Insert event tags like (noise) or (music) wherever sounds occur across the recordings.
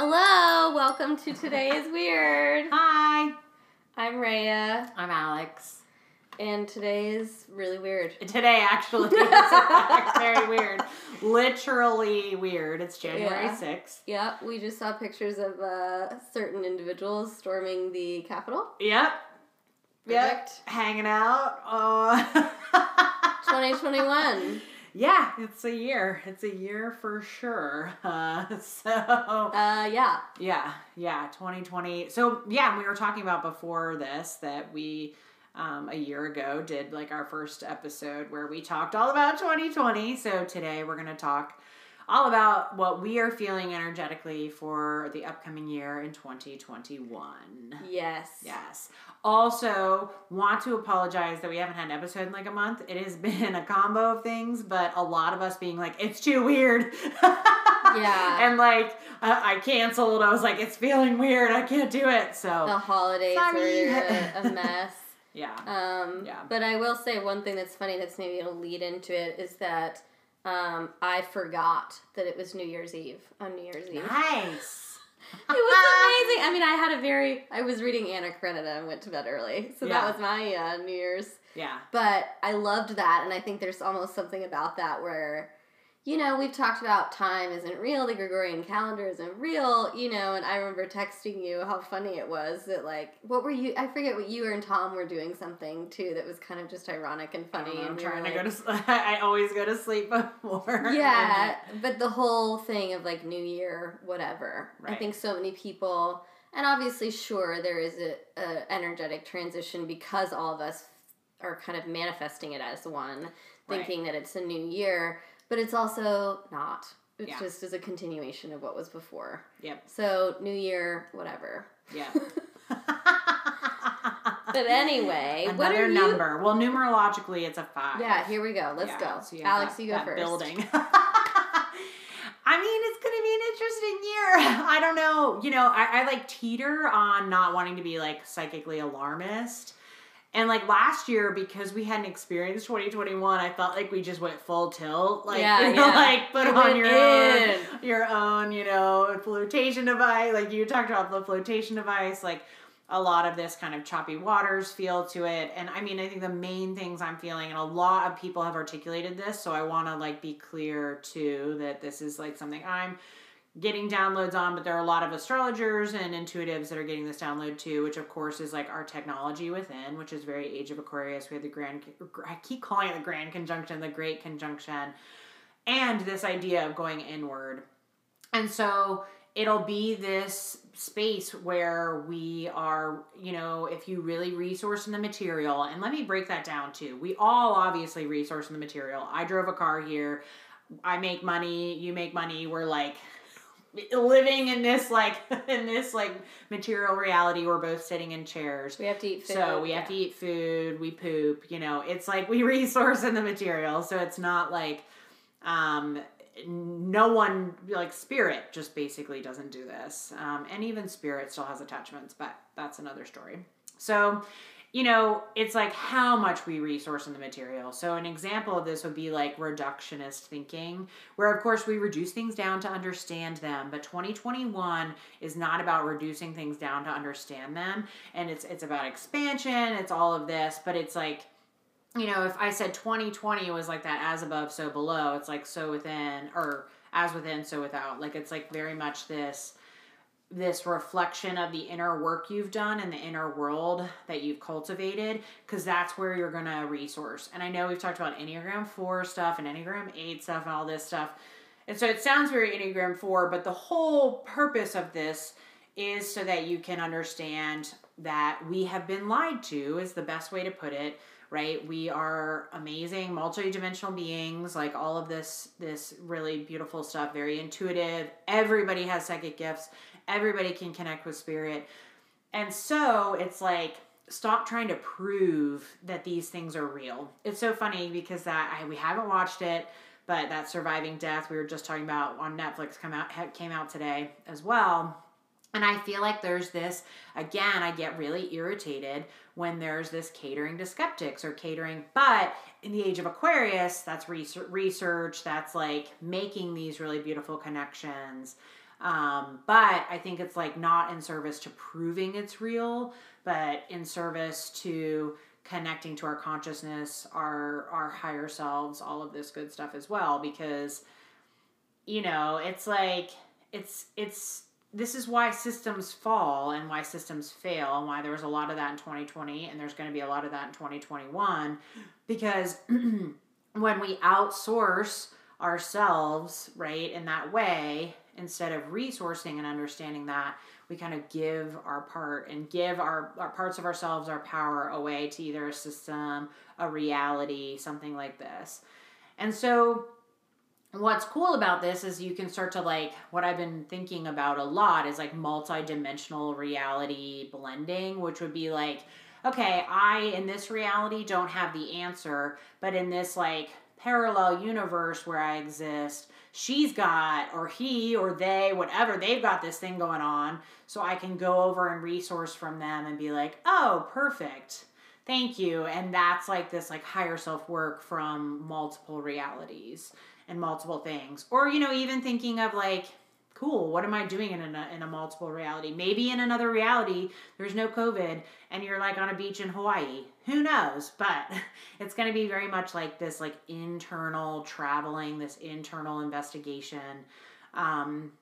Hello, welcome to Today is Weird. Hi, I'm Raya, I'm Alex. and today is really weird. Today actually (laughs) is very weird. Literally weird. It's January Yeah. 6th. Yep, we just saw pictures of uh, certain individuals storming the Capitol. Yep. Yep. Hanging out. (laughs) Uh, 2021. Yeah, it's a year. It's a year for sure. (laughs) Uh, so, Uh, yeah. yeah, yeah, 2020. So, yeah, we were talking about before this that we um, a year ago did like our first episode where we talked all about 2020. So, today we're going to talk all about what we are feeling energetically for the upcoming year in 2021. Yes. Yes. Also, want to apologize that we haven't had an episode in like a month. It has (laughs) been a combo of things, but a lot of us being like, it's too weird. (laughs) Yeah. And like, I I canceled. I was like, it's feeling weird. I can't do it. So, The holidays Sorry. were a, a (laughs) mess. yeah. Um, Yeah. But I will say one thing that's funny that's maybe it'll lead into it is that um, I forgot that it was New Year's Eve on New Year's Eve. Nice. (laughs) It was (laughs) amazing. I mean, I had a very. I was reading Anna Karenina and went to bed early, so Yeah. that was my uh, New Year's. Yeah. But I loved that, and I think there's almost something about that where, you know, we've talked about time isn't real, the Gregorian calendar isn't real, you know, and I remember texting you how funny it was that like, what were you? I forget what you and Tom were doing something too that was kind of just ironic and funny. I'm and we trying to like, go to. (laughs) I always go to sleep (laughs) before. yeah, but the whole thing of like New Year, whatever. I think so many people, and obviously, sure, there is a, a energetic transition because all of us are kind of manifesting it as one, Right. thinking that it's a new year, but it's also not. It Yeah. just is a continuation of what was before. Yep. So, New Year, whatever. Yeah. (laughs) (laughs) But anyway, Another what are you? number. Well, numerologically, it's a five. Yeah, here we go. Let's Yeah, go. so you Alex, that- you go first. Building. (laughs) I mean, it's going to be an interesting year. I don't know. You know, I, I like teeter on not wanting to be like psychically alarmist. And like last year, because we hadn't experienced 2021, I felt like we just went full tilt. Like, Yeah, you know, yeah. like put on your in. own, your own, you know, flotation device. Like you talked about the flotation device, like a lot of this kind of choppy waters feel to it. And I mean, I think the main things I'm feeling, and a lot of people have articulated this, so I want to like be clear too that this is like something I'm getting downloads on, but there are a lot of astrologers and intuitives that are getting this download too, which of course is like our technology within, which is very Age of Aquarius. We have the grand, I keep calling it the grand conjunction, the great conjunction, and this idea of going inward. And so it'll be this space where we are, you know, if you really resource in the material, and let me break that down too. We all obviously resource in the material. I drove a car here. I make money, you make money. We're like living in this like (laughs) in this like material reality. We're both sitting in chairs. We have to eat food. So we have to eat food, we poop, you know, it's like we (laughs) resource in the material. So it's not like um no one like spirit just basically doesn't do this. Um and even spirit still has attachments, but that's another story. So you know, it's like how much we resource in the material. So, an example of this would be like reductionist thinking, where of course we reduce things down to understand them. But 2021 is not about reducing things down to understand them, and it's it's about expansion. It's all of this, but it's like you know, if I said 2020 was like that as above, so below, it's like so within, or as within, so without. Like it's like very much this this reflection of the inner work you've done and the inner world that you've cultivated because that's where you're going to resource. And i know we've talked about enneagram 4 stuff and enneagram 8 stuff and all this stuff. And so it sounds very enneagram 4 but the whole purpose of this is so that you can understand that we have been lied to is the best way to put it right? We are amazing multi-dimensional beings like all of this this really beautiful stuff very intuitive. Everybody has psychic gifts everybody can connect with spirit. And so it's like stop trying to prove that these things are real. It's so funny because that I, we haven't watched it but that surviving death we were just talking about on netflix come out came out today as well. And I feel like there's this, again, I get really irritated when there's this catering to skeptics or catering, but in the age of Aquarius, that's research, research that's like making these really beautiful connections. Um, but I think it's like not in service to proving it's real, but in service to connecting to our consciousness, our our higher selves, all of this good stuff as well. Because you know, it's like it's it's this is why systems fall and why systems fail and why there was a lot of that in 2020 and there's going to be a lot of that in 2021 because (clears throat) when we outsource ourselves right in that way instead of resourcing and understanding that we kind of give our part and give our, our parts of ourselves our power away to either a system a reality something like this. And so what's cool about this is you can start to like what I've been thinking about a lot is like multi-dimensional reality blending, which would be like, okay, I in this reality don't have the answer, but in this like parallel universe where I exist, she's got or he or they, whatever, they've got this thing going on. So I can go over and resource from them and be like, oh, perfect. Thank you. And that's like this like higher self work from multiple realities and multiple things. Or, you know, even thinking of like, cool, what am I doing in a, in a multiple reality? Maybe in another reality, there's no COVID and you're like on a beach in Hawaii. Who knows? But (laughs) it's going to be very much like this, like internal traveling, this internal investigation. Um,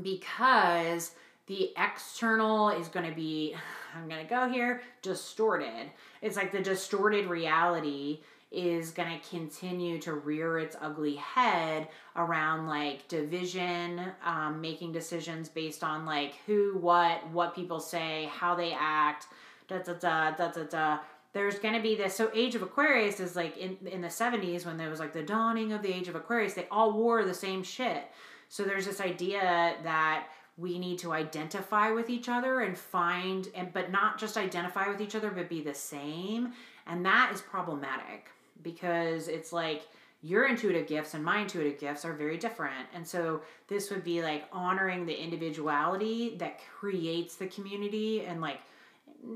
because the external is going to be, (sighs) I'm going to go here, distorted. It's like the distorted reality is going to continue to rear its ugly head around like division, um, making decisions based on like who, what, what people say, how they act, da da da da da da. There's going to be this. So, Age of Aquarius is like in, in the 70s when there was like the dawning of the Age of Aquarius, they all wore the same shit. So, there's this idea that we need to identify with each other and find and but not just identify with each other but be the same and that is problematic because it's like your intuitive gifts and my intuitive gifts are very different. And so this would be like honoring the individuality that creates the community and like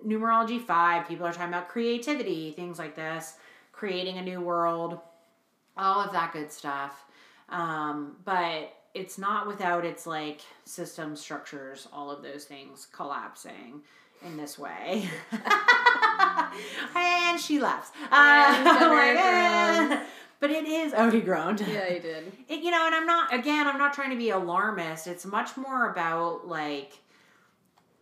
numerology 5 people are talking about creativity, things like this, creating a new world, all of that good stuff. Um, but it's not without its like system structures, all of those things collapsing in this way. (laughs) and she laughs. Uh, like, eh. But it is. Oh, he groaned. Yeah, he did. (laughs) It, you know, and I'm not. Again, I'm not trying to be alarmist. It's much more about like,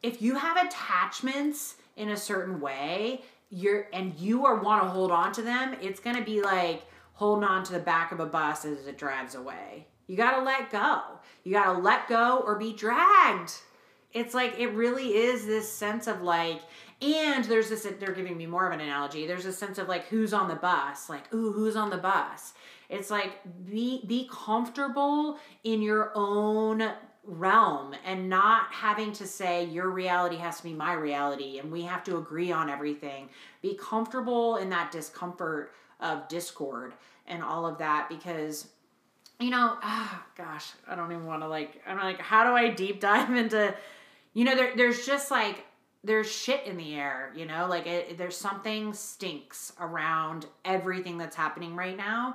if you have attachments in a certain way, you're and you are want to hold on to them. It's gonna be like holding on to the back of a bus as it drives away. You gotta let go. You gotta let go or be dragged it's like it really is this sense of like and there's this they're giving me more of an analogy there's a sense of like who's on the bus like ooh who's on the bus it's like be be comfortable in your own realm and not having to say your reality has to be my reality and we have to agree on everything be comfortable in that discomfort of discord and all of that because you know ah gosh i don't even want to like i'm like how do i deep dive (laughs) into you know, there, there's just like there's shit in the air, you know, like it, there's something stinks around everything that's happening right now.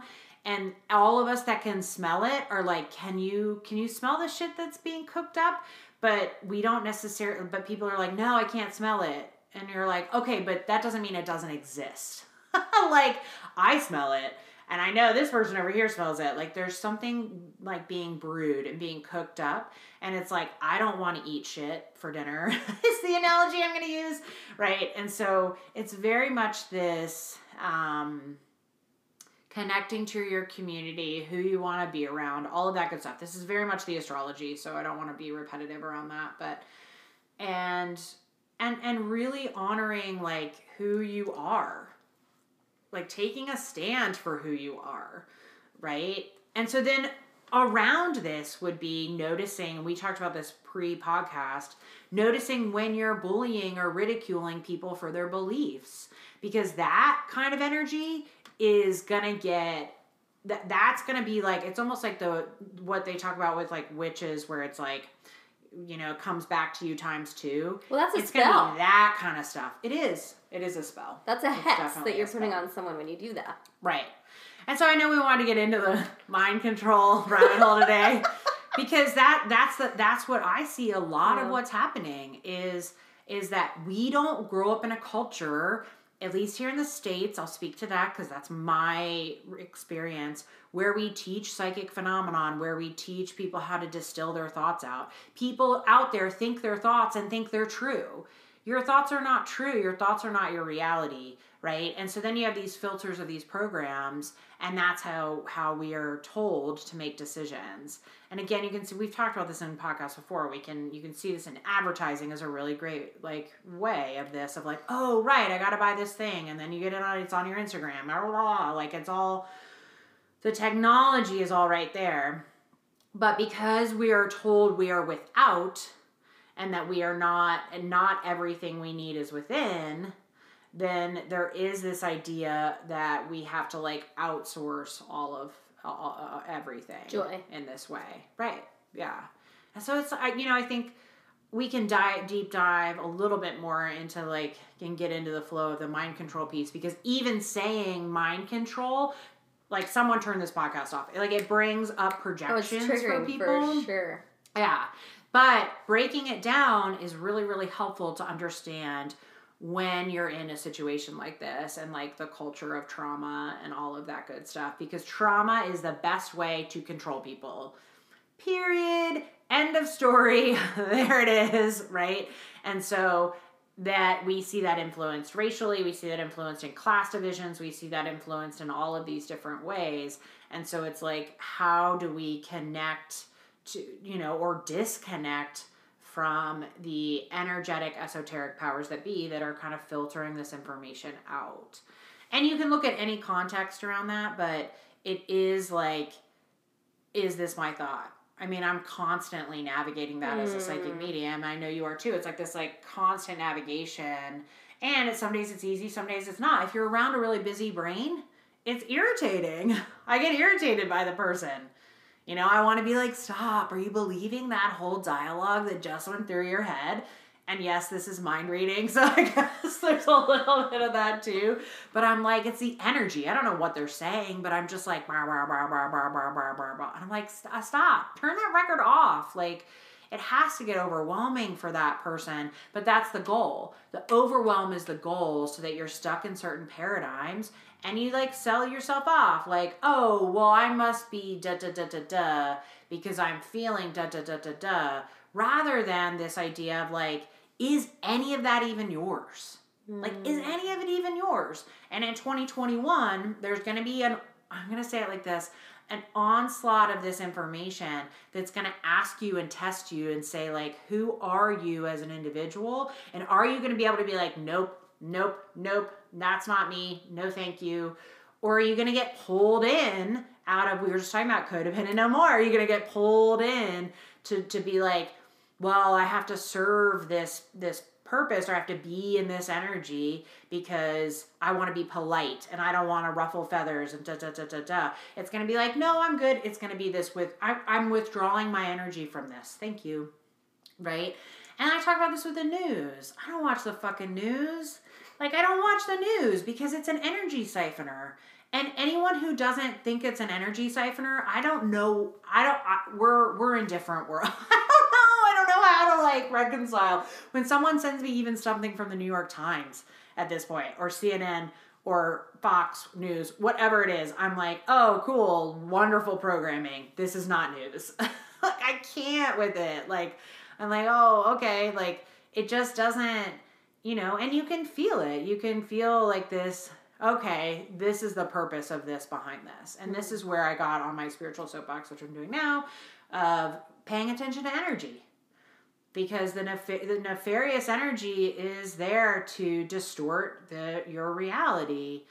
And all of us that can smell it are like, can you can you smell the shit that's being cooked up? But we don't necessarily. But people are like, no, I can't smell it. And you're like, okay, but that doesn't mean it doesn't exist. (laughs) like I smell it and I know this person over here smells it. Like there's something like being brewed and being cooked up. And it's like, I don't want to eat shit for dinner, (laughs) is the analogy I'm going to use. Right. And so it's very much this um, connecting to your community, who you want to be around, all of that good stuff. This is very much the astrology. So I don't want to be repetitive around that. But, and, and, and really honoring like who you are like taking a stand for who you are, right? And so then around this would be noticing, we talked about this pre podcast, noticing when you're bullying or ridiculing people for their beliefs, because that kind of energy is gonna get that that's gonna be like it's almost like the what they talk about with like witches where it's like you know comes back to you times two. Well, that's a it's spell. gonna be that kind of stuff. It is. It is a spell. That's a It's hex that you're putting on someone when you do that. Right. And so I know we wanted to get into the (laughs) mind control rabbit hole today (laughs) because that that's the that's what I see a lot Yeah. of what's happening is is that we don't grow up in a culture at least here in the states i'll speak to that because that's my experience where we teach psychic phenomenon where we teach people how to distill their thoughts out. People out there think their thoughts and think they're true your thoughts are not true your thoughts are not your reality right? And so then you have these filters of these programs and that's how how we are told to make decisions. And again you can see we've talked about this in podcasts before. We can you can see this in advertising as a really great like way of this of like oh right i gotta buy this thing and then you get it on it's on your instagram blah, blah, blah. like it's all the technology is all right there. But because we are told we are without and that we are not and not everything we need is within then there is this idea that we have to like outsource all of uh, uh, everything Joy. in this way right yeah and so it's I, you know i think we can dive deep dive a little bit more into like and get into the flow of the mind control piece because even saying mind control like someone turn this podcast off like it brings up Oh, projections for people for sure. yeah. But breaking it down is really, really helpful to understand when you're in a situation like this and like the culture of trauma and all of that good stuff because trauma is the best way to control people. Period. End of story. (laughs) there it is, right? And so that we see that influenced racially, we see that influenced in class divisions, we see that influenced in all of these different ways. And so it's like, how do we connect to, you know, or disconnect from the energetic, esoteric powers that be that are kind of filtering this information out? And you can look at any context around that, but it is like, is this my thought? I mean, I'm constantly navigating that as a psychic Mm. medium. I know you are too. It's like this like constant navigation. And it's, some days it's easy, some days it's not. If you're around a really busy brain, it's irritating. (laughs) I get irritated by the person. You know, I want to be like, stop. Are you believing that whole dialogue that just went through your head? And yes, this is mind reading, (laughs) so I guess there's a little bit of that too. But I'm like, it's the energy. I don't know what they're saying, but I'm just like. And I'm like, stop. Turn that record off. Like, it has to get overwhelming for that person, but that's the goal. The overwhelm is the goal so that you're stuck in certain paradigms and you like sell yourself off like, oh, well, I must be da da da da da because I'm feeling da da da da da, rather than this idea of like, is any of that even yours? Like, is hmm. any of it even yours? And in 2021, there's going to be an, I'm going to say it like this, an onslaught of this information that's going to ask you and test you and say, like, who are you as an individual? And are you going to be able to be like, nope, nope, nope, that's not me, no thank you? Or are you going to get pulled in out of, we were just talking about codependent no more, are you going to get pulled in to, to be like, well, I have to serve this this purpose or I have to be in this energy because I want to be polite and I don't want to ruffle feathers and da da da da da. It's gonna be like, no, I'm good. It's gonna be this with I, I'm withdrawing my energy from this. Thank you. Right? And I talk about this with the news. I don't watch the fucking news. Like I don't watch the news because it's an energy siphoner. And anyone who doesn't think it's an energy siphoner, I don't know. I don't. I, we're we're in different world. (laughs) I don't know. I don't know how to like reconcile when someone sends me even something from the New York Times at this point, or CNN, or Fox News, whatever it is. I'm like, oh, cool, wonderful programming. This is not news. (laughs) like I can't with it. Like I'm like, oh, okay. Like it just doesn't, you know. And you can feel it. You can feel like this okay, this is the purpose of this behind this. And this mm-hmm. is where I got on my spiritual soapbox, which I'm doing now, of paying attention to energy. Because the, nef- the nefarious energy is there to distort the your reality.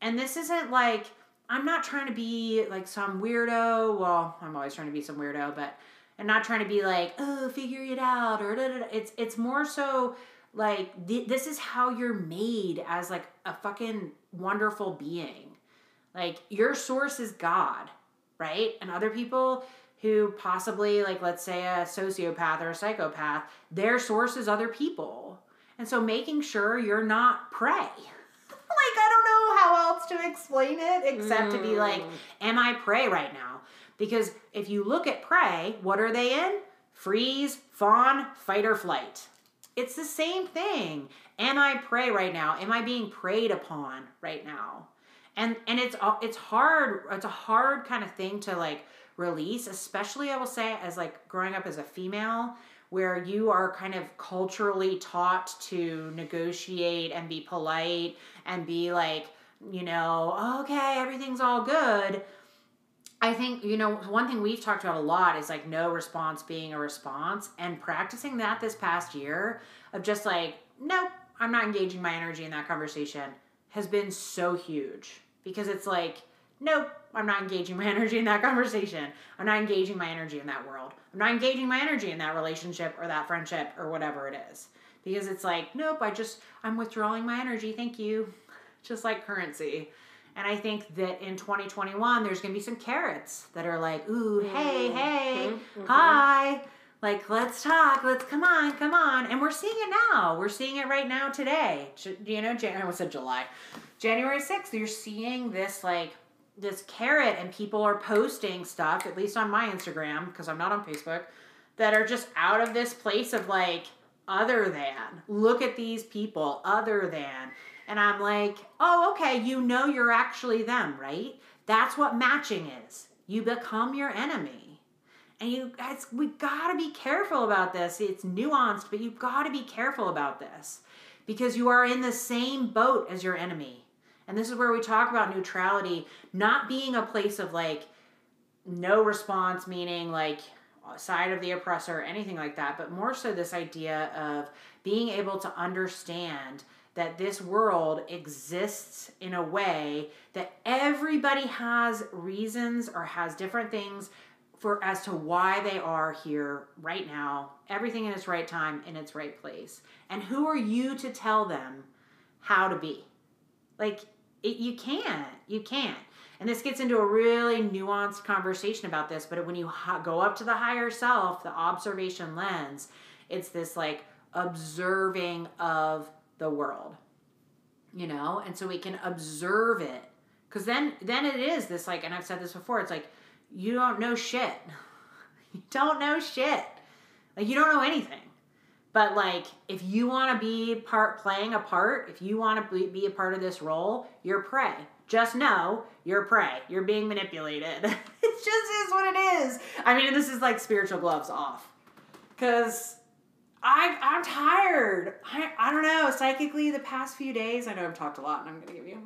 And this isn't like, I'm not trying to be like some weirdo. Well, I'm always trying to be some weirdo, but I'm not trying to be like, oh, figure it out or da, da, da. It's it's more so like th- this is how you're made as like a fucking wonderful being. Like your source is God, right? And other people who possibly like let's say a sociopath or a psychopath, their source is other people. And so making sure you're not prey. (laughs) like I don't know how else to explain it except to be like Mm. am I prey right now? Because if you look at prey, what are they in? Freeze, fawn, fight or flight. It's the same thing. Am I prey right now? Am I being preyed upon right now? And and it's uh, it's hard. It's a hard kind of thing to like release, especially I will say as like growing up as a female where you are kind of culturally taught to negotiate and be polite and be like, you know, okay, everything's all good. I think, you know, one thing we've talked about a lot is like no response being a response and practicing that this past year of just like, nope, I'm not engaging my energy in that conversation has been so huge because it's like, nope, I'm not engaging my (laughs) energy in that conversation. I'm not engaging my energy in that world. I'm not engaging my energy in that relationship or that friendship or whatever it is. Because it's like, nope, I just, I'm withdrawing my energy. Thank you. (laughs) Just like currency. And I think that in 2021, there's going to be some carrots that are like, ooh, hey, mm-hmm. hey, mm-hmm. hi. Like, let's talk. Let's come on, come on. And we're seeing it now. We're seeing it right now today. You know, January, what's it, July? January 6th, you're seeing this like this carrot and people are posting stuff, at least on my Instagram, because I'm not on Facebook, that are just out of this place of like, other than. Look at these people, other than. And I'm like, oh, okay, you know you're actually them, right? That's what matching is. You become your enemy. And you guys, we gotta be careful about this. It's nuanced, but you've gotta be careful about this because you are in the same boat as your enemy. And this is where we talk about neutrality not being a place of like no response, meaning like side of the oppressor, anything like that, but more so this idea of being able to understand that this world exists in a way that everybody has reasons or has different things for as to why they are here right now, everything in its right time, in its right place. And who are you to tell them how to be? Like it, you can't. You can't. And this gets into a really nuanced conversation about this, but when you go up to the higher self, the observation lens, it's this like observing of the world. You know, and so we can observe it. Cuz then then it is this like and I've said this before, it's like you don't know shit. (laughs) you don't know shit. Like you don't know anything. But like, if you want to be part playing a part, if you want to be a part of this role, you're prey. Just know you're prey. You're being manipulated. (laughs) it just is what it is. I mean, this is like spiritual gloves off, because I I'm tired. I I don't know. Psychically, the past few days, I know I've talked a lot, and I'm gonna give you.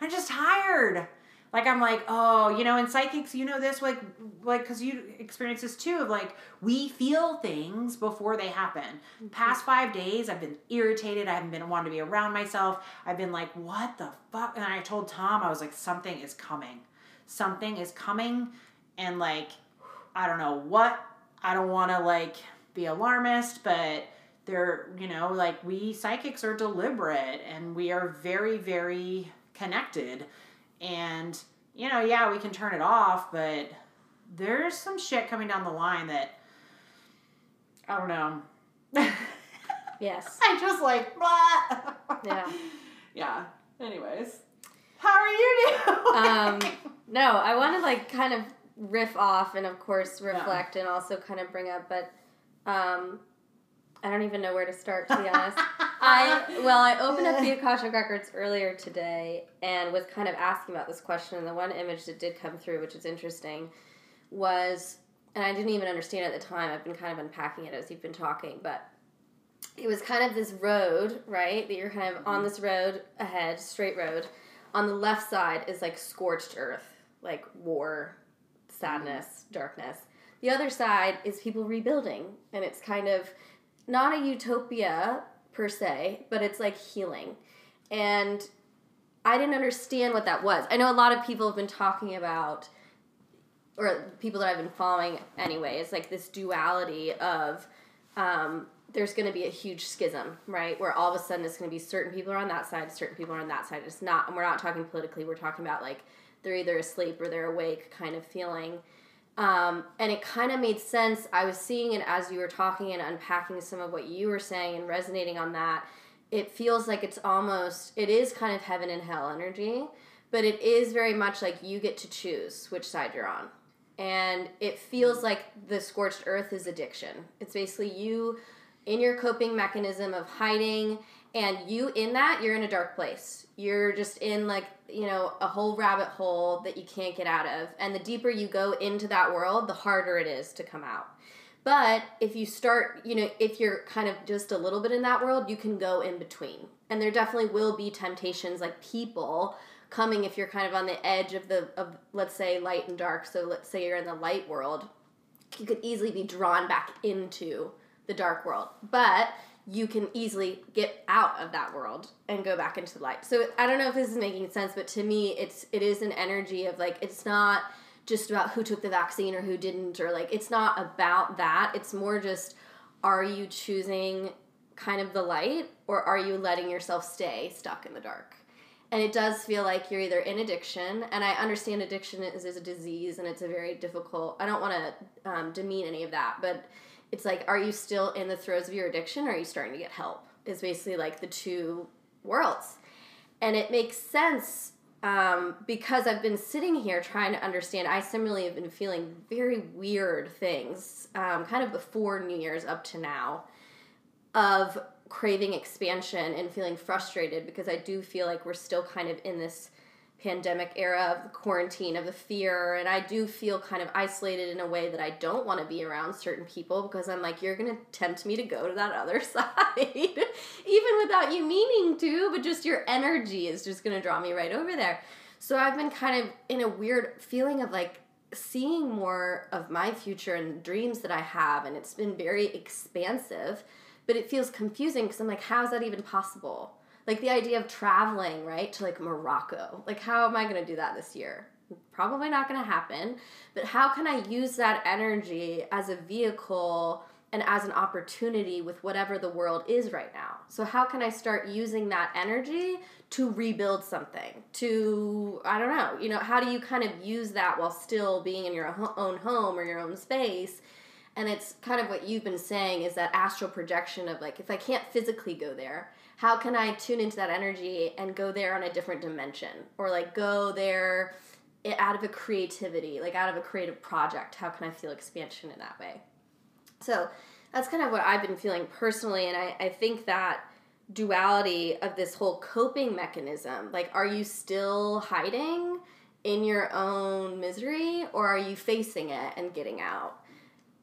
I'm just tired like i'm like oh you know in psychics you know this like like because you experience this too of like we feel things before they happen mm-hmm. past five days i've been irritated i haven't been wanting to be around myself i've been like what the fuck and i told tom i was like something is coming something is coming and like i don't know what i don't want to like be alarmist but they're you know like we psychics are deliberate and we are very very connected and, you know, yeah, we can turn it off, but there's some shit coming down the line that I don't know. (laughs) yes. I just like blah. Yeah. (laughs) Yeah. Anyways. How are you doing? (laughs) Um no, I want to like kind of riff off and of course reflect yeah. and also kind of bring up but um I don't even know where to start to be honest. (laughs) I well, I opened up the Akashic Records earlier today and was kind of asking about this question. And the one image that did come through, which is interesting, was and I didn't even understand at the time. I've been kind of unpacking it as you've been talking, but it was kind of this road, right? That you're kind of on mm-hmm. this road ahead, straight road. On the left side is like scorched earth, like war, sadness, darkness. The other side is people rebuilding, and it's kind of not a utopia per se, but it's like healing. And I didn't understand what that was. I know a lot of people have been talking about, or people that I've been following anyway, it's like this duality of um, there's going to be a huge schism, right? Where all of a sudden it's going to be certain people are on that side, certain people are on that side. It's not, and we're not talking politically, we're talking about like they're either asleep or they're awake kind of feeling. Um, and it kind of made sense. I was seeing it as you were talking and unpacking some of what you were saying and resonating on that. It feels like it's almost, it is kind of heaven and hell energy, but it is very much like you get to choose which side you're on. And it feels like the scorched earth is addiction. It's basically you in your coping mechanism of hiding and you in that you're in a dark place you're just in like you know a whole rabbit hole that you can't get out of. And the deeper you go into that world the harder it is to come out. But if you start you know if you're kind of just a little bit in that world you can go in between. And there definitely will be temptations like people coming if you're kind of on the edge of the of let's say light and dark. So let's say you're in the light world you could easily be drawn back into the dark world. But you can easily get out of that world and go back into the light. So I don't know if this is making sense, but to me it's it is an energy of like it's not just about who took the vaccine or who didn't or like it's not about that. It's more just are you choosing kind of the light or are you letting yourself stay stuck in the dark? And it does feel like you're either in addiction, and I understand addiction is, is a disease and it's a very difficult. I don't want to um, demean any of that, but it's like, are you still in the throes of your addiction or are you starting to get help? Is basically like the two worlds. And it makes sense um, because I've been sitting here trying to understand. I similarly have been feeling very weird things, um, kind of before New Year's up to now, of craving expansion and feeling frustrated because I do feel like we're still kind of in this pandemic era of the quarantine of the fear and i do feel kind of isolated in a way that i don't want to be around certain people because i'm like you're gonna tempt me to go to that other (laughs) side. Even without you meaning to but just your energy is just gonna draw me right over there. So i've been kind of in a weird feeling of like seeing more of my future and dreams that i have and it's been very expansive but it feels confusing because i'm like how is that even possible like the idea of traveling right to like morocco. Like how am i going to do that this year? Probably not going to happen but how can i use that energy as a vehicle and as an opportunity with whatever the world is right now? So how can i start using that energy to rebuild something? To i don't know you know how do you kind of use that while still being in your own home or your own space? And it's kind of what you've been saying is that astral projection of like if i can't physically go there how can I tune into that energy and go there on a different dimension or like go there out of a creativity, like out of a creative project? How can I feel expansion in that way? So that's kind of what I've been feeling personally, and I, I think that duality of this whole coping mechanism like, are you still hiding in your own misery or are you facing it and getting out?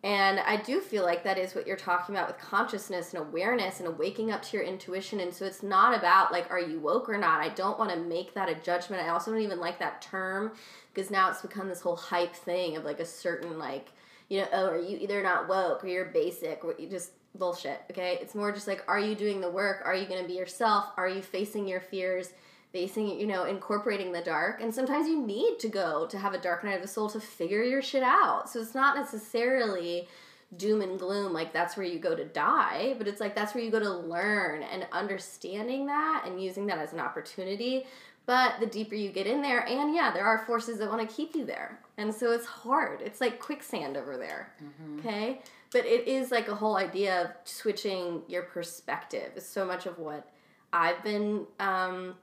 And I do feel like that is what you're talking about with consciousness and awareness and waking up to your intuition. And so it's not about like, are you woke or not? I don't want to make that a judgment. I also don't even like that term because now it's become this whole hype thing of like a certain, like, you know, oh, are you either not woke or you're basic or you just bullshit. Okay. It's more just like, are you doing the work? Are you going to be yourself? Are you facing your fears? Facing you know incorporating the dark and sometimes you need to go to have a dark night of the soul to figure your shit out. So it's not necessarily doom and gloom like that's where you go to die but it's like that's where you go to learn and understanding that and using that as an opportunity. But the deeper you get in there and yeah there are forces that want to keep you there. And so it's hard. It's like quicksand over there mm-hmm. okay? But it is like a whole idea of switching your perspective. Is so much of what i've been um,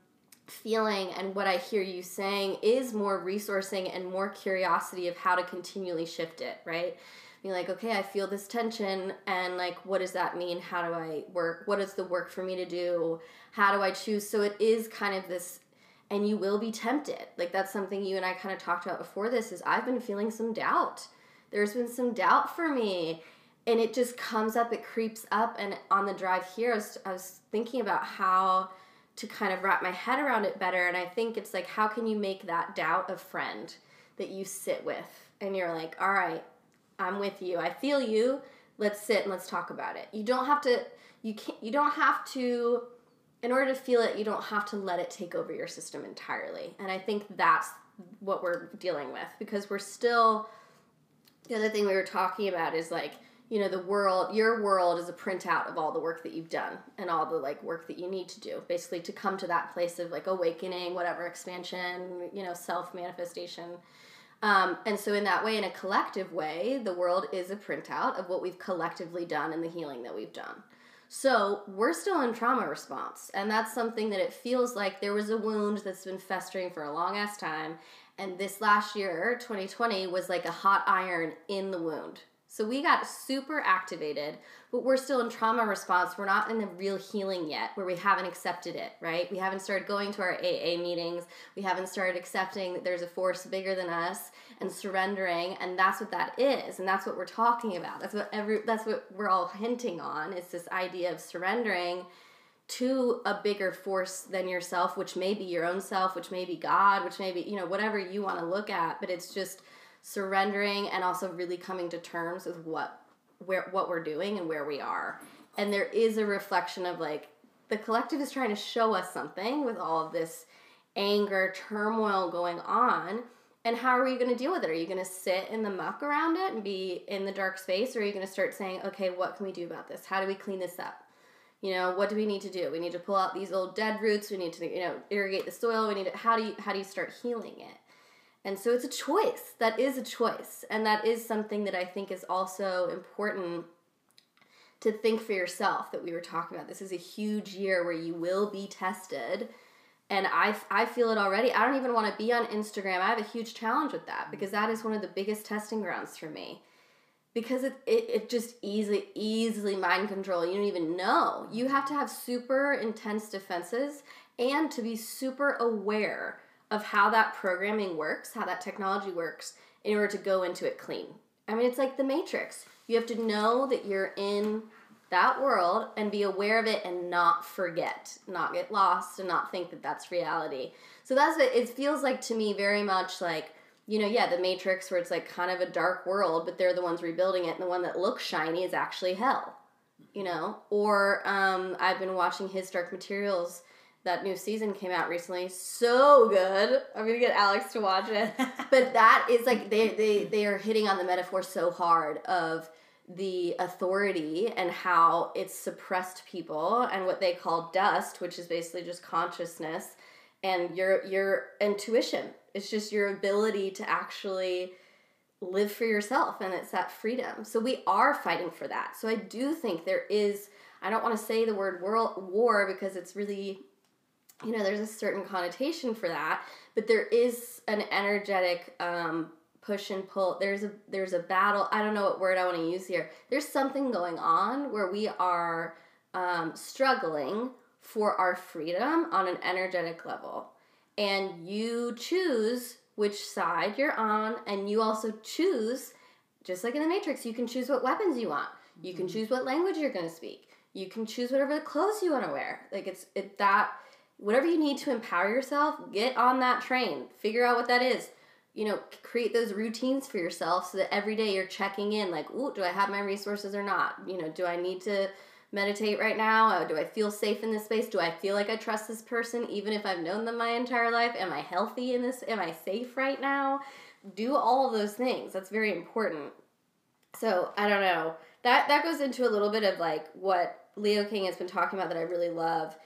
feeling and what I hear you saying is more resourcing and more curiosity of how to continually shift it, right? Being like, okay, I feel this tension, and like, what does that mean? How do I work? What is the work for me to do? How do I choose? So it is kind of this, and you will be tempted. Like, that's something you and I kind of talked about before this is I've been feeling some doubt. There's been some doubt for me. And it just comes up, it creeps up. And on the drive here, I was, I was thinking about how to kind of wrap my head around it better. And I think it's like, how can you make that doubt a friend that you sit with? And you're like, all right, I'm with you. I feel you. Let's sit and let's talk about it. You don't have to, you can't, you don't have to, in order to feel it, you don't have to let it take over your system entirely. And I think that's what we're dealing with because we're still, the other thing we were talking about is like, you know the world your world is a printout of all the work that you've done and all the like work that you need to do basically to come to that place of like awakening whatever expansion you know self manifestation um, and so in that way in a collective way the world is a printout of what we've collectively done and the healing that we've done So we're still in trauma response. And that's something that it feels like there was a wound that's been festering for a long ass time. And this last year, 2020, was like a hot iron in the wound. So we got super activated, but we're still in trauma response. We're not in the real healing yet, where we haven't accepted it, right? We haven't started going to our AA meetings. We haven't started accepting that there's a force bigger than us and surrendering, and that's what that is, and that's what we're talking about. That's what every that's what we're all hinting on. It's this idea of surrendering to a bigger force than yourself, which may be your own self, which may be God, which may be, you know, whatever you want to look at, but it's just surrendering and also really coming to terms with what where what we're doing and where we are. And there is a reflection of like the collective is trying to show us something with all of this anger, turmoil going on. And how are you going to deal with it? Are you going to sit in the muck around it and be in the dark space? Or are you going to start saying, okay, what can we do about this? How do we clean this up? You know, what do we need to do? We need to pull out these old dead roots. We need to, you know, irrigate the soil. We need to, how do you, how do you start healing it? And so it's a choice. That is a choice. And that is something that I think is also important to think for yourself that we were talking about. This is a huge year where you will be tested. And I, I feel it already. I don't even want to be on Instagram. I have a huge challenge with that because that is one of the biggest testing grounds for me. Because it, it, it just easily, easily mind control. You don't even know. You have to have super intense defenses and to be super aware of how that programming works, how that technology works, in order to go into it clean. I mean, it's like the Matrix. You have to know that you're in that world and be aware of it and not forget, not get lost, and not think that that's reality. So that's what it feels like to me very much like, you know, yeah, the Matrix where it's like kind of a dark world, but they're the ones rebuilding it, and the one that looks shiny is actually hell, you know? Or um, I've been watching his Dark Materials that new season came out recently. So good. I'm gonna get Alex to watch it. (laughs) but that is like they they they are hitting on the metaphor so hard of the authority and how it's suppressed people and what they call dust, which is basically just consciousness and your your intuition. It's just your ability to actually live for yourself and it's that freedom. So we are fighting for that. So I do think there is I don't want to say the word world war because it's really you know, there's a certain connotation for that, but there is an energetic um, push and pull. There's a there's a battle. I don't know what word I want to use here. There's something going on where we are um, struggling for our freedom on an energetic level, and you choose which side you're on, and you also choose, just like in the Matrix, you can choose what weapons you want. You can mm-hmm. choose what language you're going to speak. You can choose whatever the clothes you want to wear. Like it's it that whatever you need to empower yourself, get on that train. Figure out what that is. You know, create those routines for yourself so that every day you're checking in like, ooh, do I have my resources or not? You know, do I need to meditate right now? Uh, do I feel safe in this space? Do I feel like I trust this person even if I've known them my entire life? Am I healthy in this? Am I safe right now? Do all of those things. That's very important. So, I don't know. That that goes into a little bit of like what Leo King has been talking about that I really love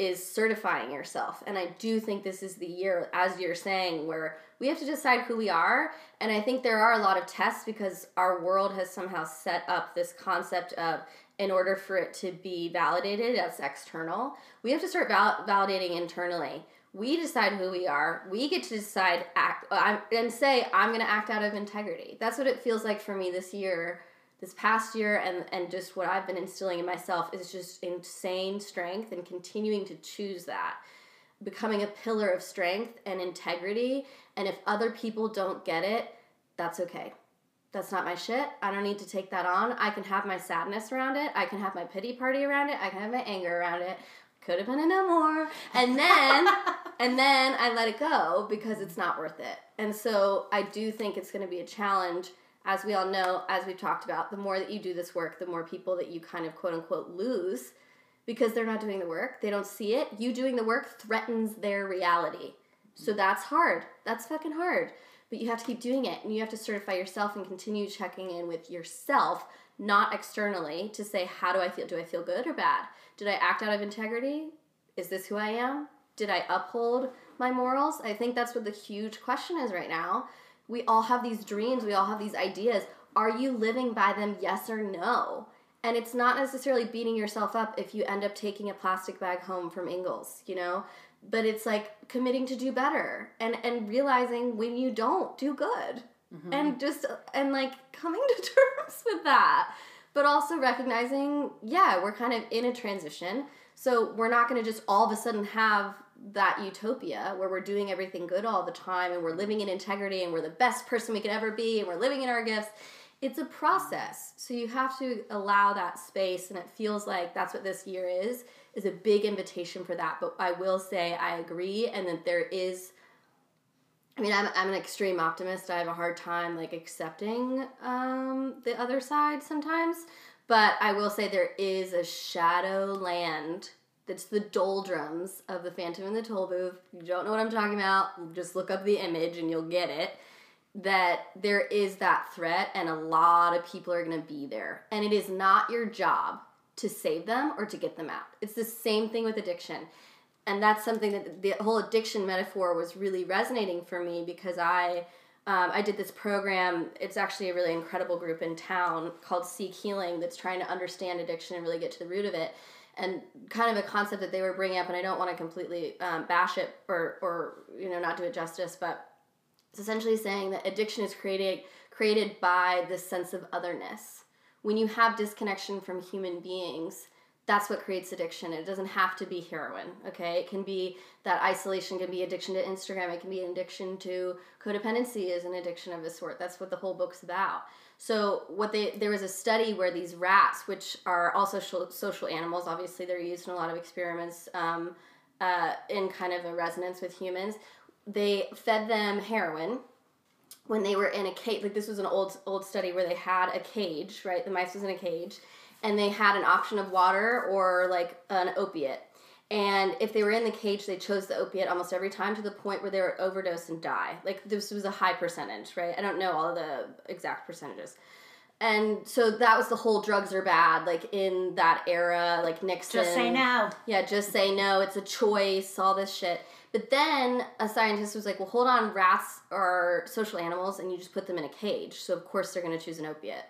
is certifying yourself. And I do think this is the year, as you're saying, where we have to decide who we are. And I think there are a lot of tests because our world has somehow set up this concept of, in order for it to be validated as external, we have to start val- validating internally. We decide who we are. We get to decide act uh, and say, I'm going to act out of integrity. That's what it feels like for me this year this past year and and just what I've been instilling in myself is just insane strength and continuing to choose that becoming a pillar of strength and integrity. And if other people don't get it that's okay. That's not my shit. I don't need to take that on. I can have my sadness around it. I can have my pity party around it. I can have my anger around it. Could have been a no more. And then (laughs) and then I let it go because it's not worth it. And so I do think it's going to be a challenge as we all know, as we've talked about, the more that you do this work, the more people that you kind of quote unquote lose because they're not doing the work. They don't see it. You doing the work threatens their reality. So that's hard. That's fucking hard. But you have to keep doing it and you have to certify yourself and continue checking in with yourself, not externally, to say, how do I feel? Do I feel good or bad? Did I act out of integrity? Is this who I am? Did I uphold my morals? I think that's what the huge question is right now we all have these dreams, we all have these ideas. Are you living by them, yes or no? And it's not necessarily beating yourself up if you end up taking a plastic bag home from Ingles, you know? But it's like committing to do better and and realizing when you don't do good. Mm-hmm. And just and like coming to (laughs) terms with that. But also recognizing, yeah, we're kind of in a transition. So we're not going to just all of a sudden have that utopia where we're doing everything good all the time and we're living in integrity and we're the best person we could ever be and we're living in our gifts it's a process. So you have to allow that space and it feels like that's what this year is is a big invitation for that. But i will say i agree and that there is i mean i'm, I'm an extreme optimist. I have a hard time like accepting um, the other side sometimes. But i will say there is a shadow land that's the doldrums of the phantom in the toll booth if you don't know what i'm talking about just look up the image and you'll get it that there is that threat and a lot of people are going to be there. And it is not your job to save them or to get them out. It's the same thing with addiction. And that's something that the whole addiction metaphor was really resonating for me because I um, I did this program. It's actually a really incredible group in town called Seek Healing that's trying to understand addiction and really get to the root of it. And kind of a concept that they were bringing up, and I don't want to completely um, bash it or, or you know not do it justice, but it's essentially saying that addiction is created created by this sense of otherness. When you have disconnection from human beings, that's what creates addiction. It doesn't have to be heroin, okay? It can be that isolation can be addiction to Instagram. It can be an addiction to codependency is an addiction of a sort. That's what the whole book's about. So what they there was a study where these rats, which are also social animals, obviously they're used in a lot of experiments um, uh, in kind of a resonance with humans they fed them heroin when they were in a cage. Like this was an old old study where they had a cage, right? The mice was in a cage, and they had an option of water or like an opiate. And if they were in the cage, they chose the opiate almost every time to the point where they would overdose and die. Like this was a high percentage, right? I don't know all the exact percentages. And so that was the whole drugs are bad, like in that era, like Nixon. Just say no. Yeah, just say no. It's a choice, all this shit. But then a scientist was like, well, hold on, rats are social animals and you just put them in a cage. So, of course, they're going to choose an opiate.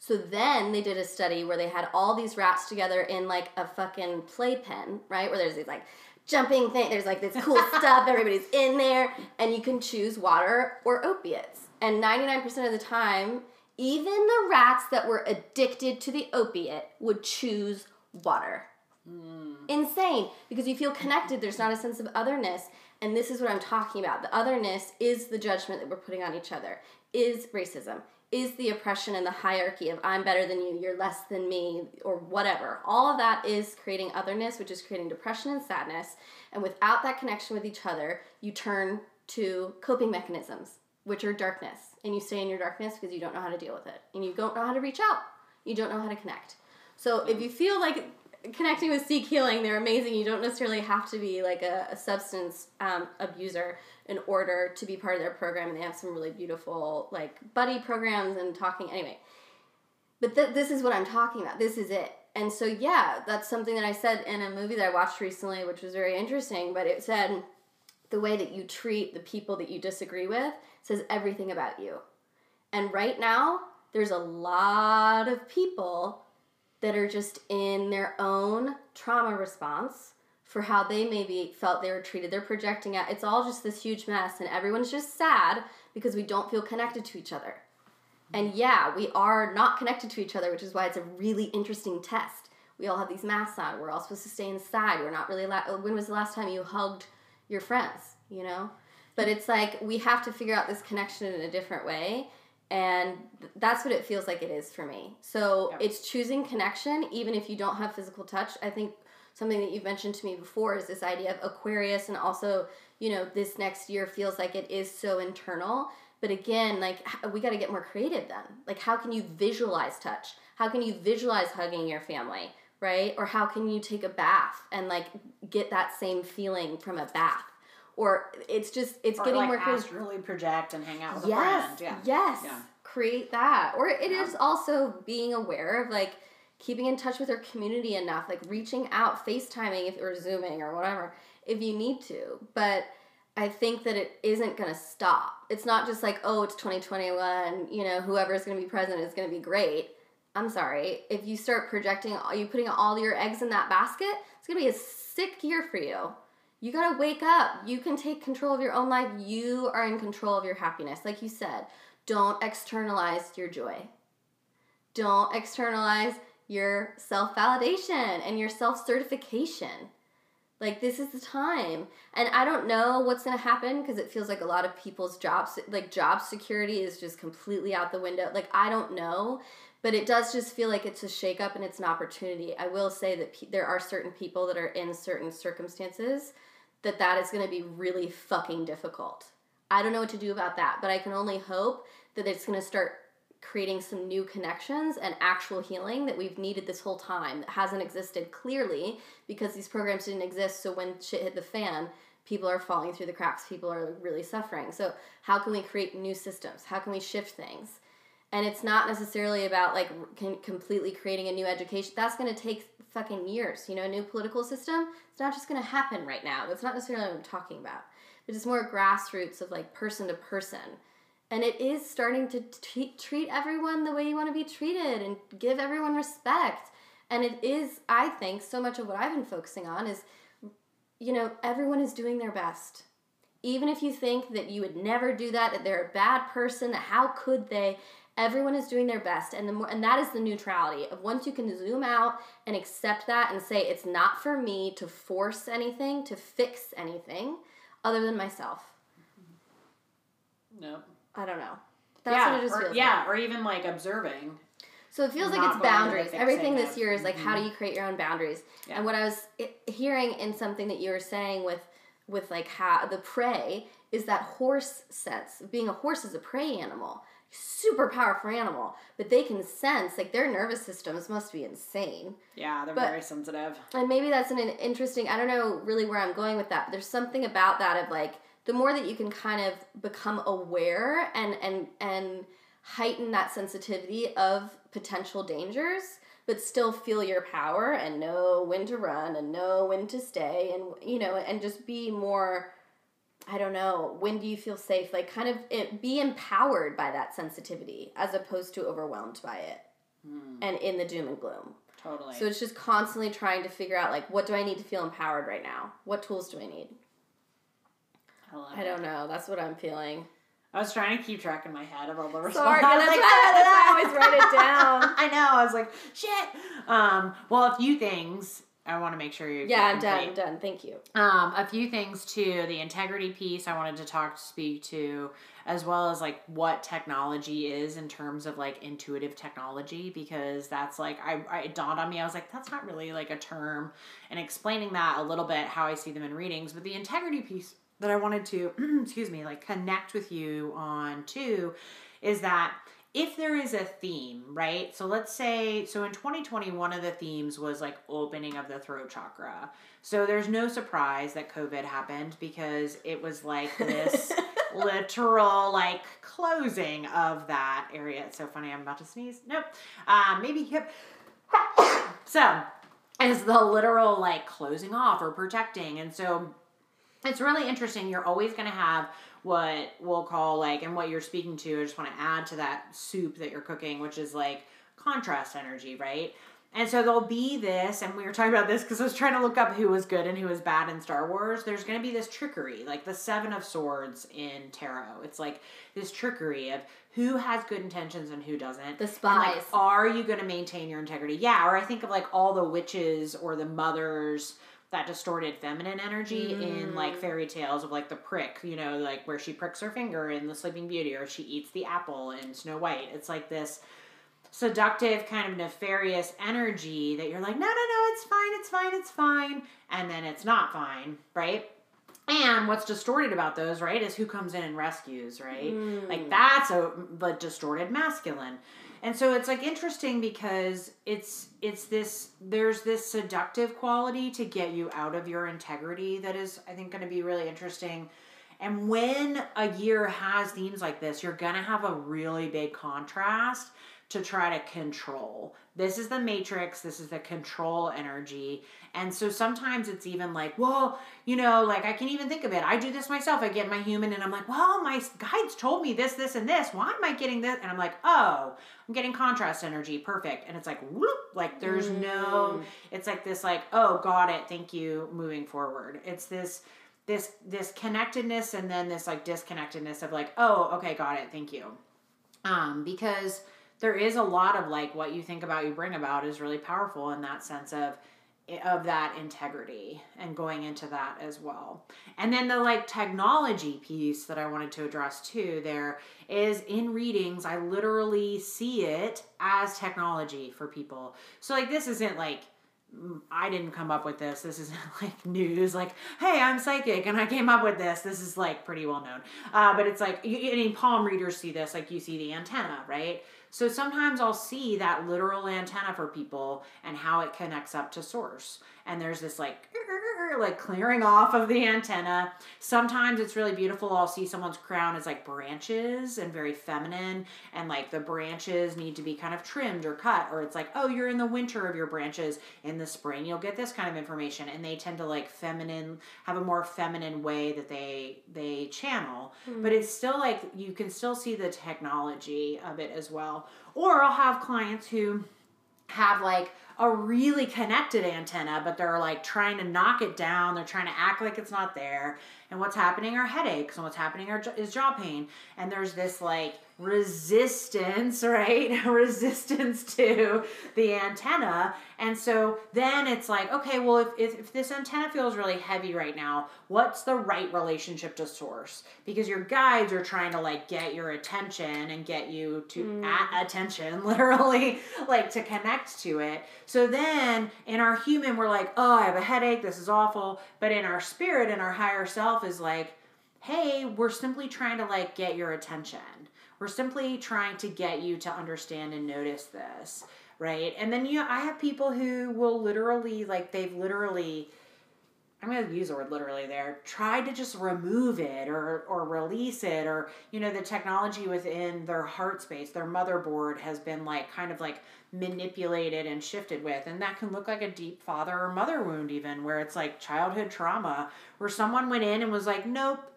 So then they did a study where they had all these rats together in like a fucking playpen, right? Where there's these like jumping thing, there's like this cool (laughs) stuff, everybody's in there, and you can choose water or opiates. And 99% of the time, even the rats that were addicted to the opiate would choose water. Mm. Insane because you feel connected. There's not a sense of otherness. And this is what I'm talking about. The otherness is the judgment that we're putting on each other, is racism, is the oppression and the hierarchy of I'm better than you, you're less than me, or whatever. All of that is creating otherness, which is creating depression and sadness. And without that connection with each other, you turn to coping mechanisms, which are darkness. And you stay in your darkness because you don't know how to deal with it. And you don't know how to reach out. You don't know how to connect. So if you feel like connecting with Seek Healing, they're amazing. You don't necessarily have to be like a, a substance um, abuser in order to be part of their program. And they have some really beautiful like buddy programs and talking. Anyway, but th- this is what I'm talking about. This is it. And so yeah, that's something that I said in a movie that I watched recently, which was very interesting. But it said the way that you treat the people that you disagree with says everything about you. And right now, there's a lot of people that are just in their own trauma response for how they maybe felt they were treated. They're projecting out. It's all just this huge mess, and everyone's just sad because we don't feel connected to each other. And yeah, we are not connected to each other, which is why it's a really interesting test. We all have these masks on. We're all supposed to stay inside. We're not really. La- when was the last time you hugged your friends? You know, but it's like we have to figure out this connection in a different way and that's what it feels like it is for me. So yep. it's choosing connection even if you don't have physical touch. I think something that you've mentioned to me before is this idea of aquarius and also you know this next year feels like it is so internal. But again like we got to get more creative then. Like how can you visualize touch? How can you visualize hugging your family right? Or how can you take a bath and like get that same feeling from a bath or it's just it's or getting like more astrally project and hang out with yes, a friend. Yeah. Yes. Yeah. Create that. Or it Yeah. is also being aware of like keeping in touch with your community enough, like reaching out, FaceTiming if or zooming or whatever if you need to. But I think that it isn't going to stop. It's not just like, oh, it's 2021, you know, whoever's going to be president is going to be great. I'm sorry, if you start projecting, are you putting all your eggs in that basket? It's gonna be a sick year for you. You gotta wake up. You can take control of your own life. You are in control of your happiness. Like you said, don't externalize your joy. Don't externalize your self validation and your self certification. Like this is the time. And I don't know what's to happen because it feels like a lot of people's jobs like job security is just completely out the window. Like I don't know, but it does just feel like it's a shakeup and it's an opportunity. I will say that pe- there are certain people that are in certain circumstances that that is going to be really fucking difficult. I don't know what to do about that, but I can only hope that it's going to start creating some new connections and actual healing that we've needed this whole time that hasn't existed clearly because these programs didn't exist. So when shit hit the fan, people are falling through the cracks. People are really suffering. So how can we create new systems? How can we shift things? And it's not necessarily about like completely creating a new education. That's going to take fucking years. You know, a new political system. It's not just going to happen right now. That's not necessarily what I'm talking about. But it's more grassroots of like person to person and it is starting to t- treat everyone the way you want to be treated and give everyone respect and it is i think so much of what i've been focusing on is you know everyone is doing their best even if you think that you would never do that that they're a bad person that how could they everyone is doing their best and the more and that is the neutrality of once you can zoom out and accept that and say it's not for me to force anything to fix anything other than myself no I don't know. That's yeah, what it just or, feels yeah, like. or even like observing. So it feels like it's boundaries. Everything this year is like mm-hmm. how do mm-hmm. you create your own boundaries? Yeah. And what I was hearing in something that you were saying with with like how the prey is that horse sense. Being a horse is a prey animal. Super powerful animal, but they can sense like their nervous systems must be insane. Yeah, they're but, very sensitive. And maybe that's an, an interesting. I don't know really where I'm going with that. But there's something about that of like the more that you can kind of become aware and and and heighten that sensitivity of potential dangers but still feel your power and know when to run and know when to stay and you know and just be more i don't know when do you feel safe like kind of it, be empowered by that sensitivity as opposed to overwhelmed by it hmm. and in the doom and gloom totally so it's just constantly trying to figure out like what do i need to feel empowered right now what tools do i need I, I don't know. That's what I'm feeling. I was trying to keep track in my head of all the responses. Sorry, like, I always write it down. (laughs) I know. I was like, shit. Um, well, a few things. I want to make sure you're. Yeah, I'm done. I'm done. Thank you. Um, a few things too. The integrity piece I wanted to talk to speak to, as well as like what technology is in terms of like intuitive technology, because that's like I, I it dawned on me. I was like, that's not really like a term, and explaining that a little bit how I see them in readings. But the integrity piece that I wanted to, (clears throat) excuse me, like connect with you on too is that if there is a theme, right? So let's say, so in 2020, one of the themes was like opening of the throat chakra. So there's no surprise that COVID happened because it was like this (laughs) literal like closing of that area. It's so funny. I'm about to sneeze. Nope. Um, maybe hip. (coughs) so is the literal like closing off or protecting. And so it's really interesting. You're always going to have what we'll call like, and what you're speaking to. I just want to add to that soup that you're cooking, which is like contrast energy, right? And so there'll be this, and we were talking about this because I was trying to look up who was good and who was bad in Star Wars. There's going to be this trickery, like the Seven of Swords in Tarot. It's like this trickery of who has good intentions and who doesn't. The spies. Like, are you going to maintain your integrity? Yeah. Or I think of like all the witches or the mothers that distorted feminine energy mm. in like mm. fairy tales of like the prick, you know, like where she pricks her finger in the Sleeping Beauty or she eats the apple in Snow White. It's like this seductive kind of nefarious energy that you're like, no, no, no, it's fine, it's fine, it's fine. And then it's not fine, right? And what's distorted about those, right, is who comes in and rescues, right? Mm. Like that's a the distorted masculine and so it's like interesting because it's it's this there's this seductive quality to get you out of your integrity that is i think going to be really interesting. And when a year has themes like this you're going to have a really big contrast to try to control. This is the matrix, this is the control energy. And so sometimes it's even like, well, you know, like I can even think of it. I do this myself. I get my human and I'm like, well, my guides told me this, this, and this. Why am I getting this? And I'm like, oh, I'm getting contrast energy. Perfect. And it's like, whoop, like there's mm. no, it's like this, like, oh, got it. Thank you. Moving forward. It's this, this, this connectedness and then this like disconnectedness of like, oh, okay, got it. Thank you. Um, because there is a lot of like what you think about you bring about is really powerful in that sense of of that integrity and going into that as well. And then the like technology piece that I wanted to address too there is in readings I literally see it as technology for people. So like this isn't like I didn't come up with this. This isn't (laughs) like news, like, hey, I'm psychic and I came up with this. This is like pretty well known. Uh, but it's like, any palm readers see this, like you see the antenna, right? So sometimes I'll see that literal antenna for people and how it connects up to source. And there's this like (laughs) like clearing off of the antenna. Sometimes it's really beautiful. I'll see someone's crown is like branches and very feminine and like the branches need to be kind of trimmed or cut or it's like, "Oh, you're in the winter of your branches. In the spring, you'll get this kind of information." And they tend to like feminine have a more feminine way that they they channel. Mm-hmm. But it's still like you can still see the technology of it as well. Or I'll have clients who have like a really connected antenna, but they're like trying to knock it down. They're trying to act like it's not there. And what's happening are headaches, and what's happening are, is jaw pain. And there's this like resistance, (laughs) right? (laughs) resistance to the antenna. And so then it's like, okay, well, if, if, if, this antenna feels really heavy right now, what's the right relationship to source? Because your guides are trying to like get your attention and get you to mm. at attention, (laughs) literally, like to connect to it. So then in our human, we're like, oh, I have a headache. This is awful. But in our spirit, in our higher self, is like, hey, we're simply trying to like get your attention we're simply trying to get you to understand and notice this, right? And then you know, I have people who will literally like they've literally I'm going to use the word literally there. Try to just remove it or or release it or you know the technology within their heart space, their motherboard has been like kind of like manipulated and shifted with and that can look like a deep father or mother wound even where it's like childhood trauma where someone went in and was like, "Nope,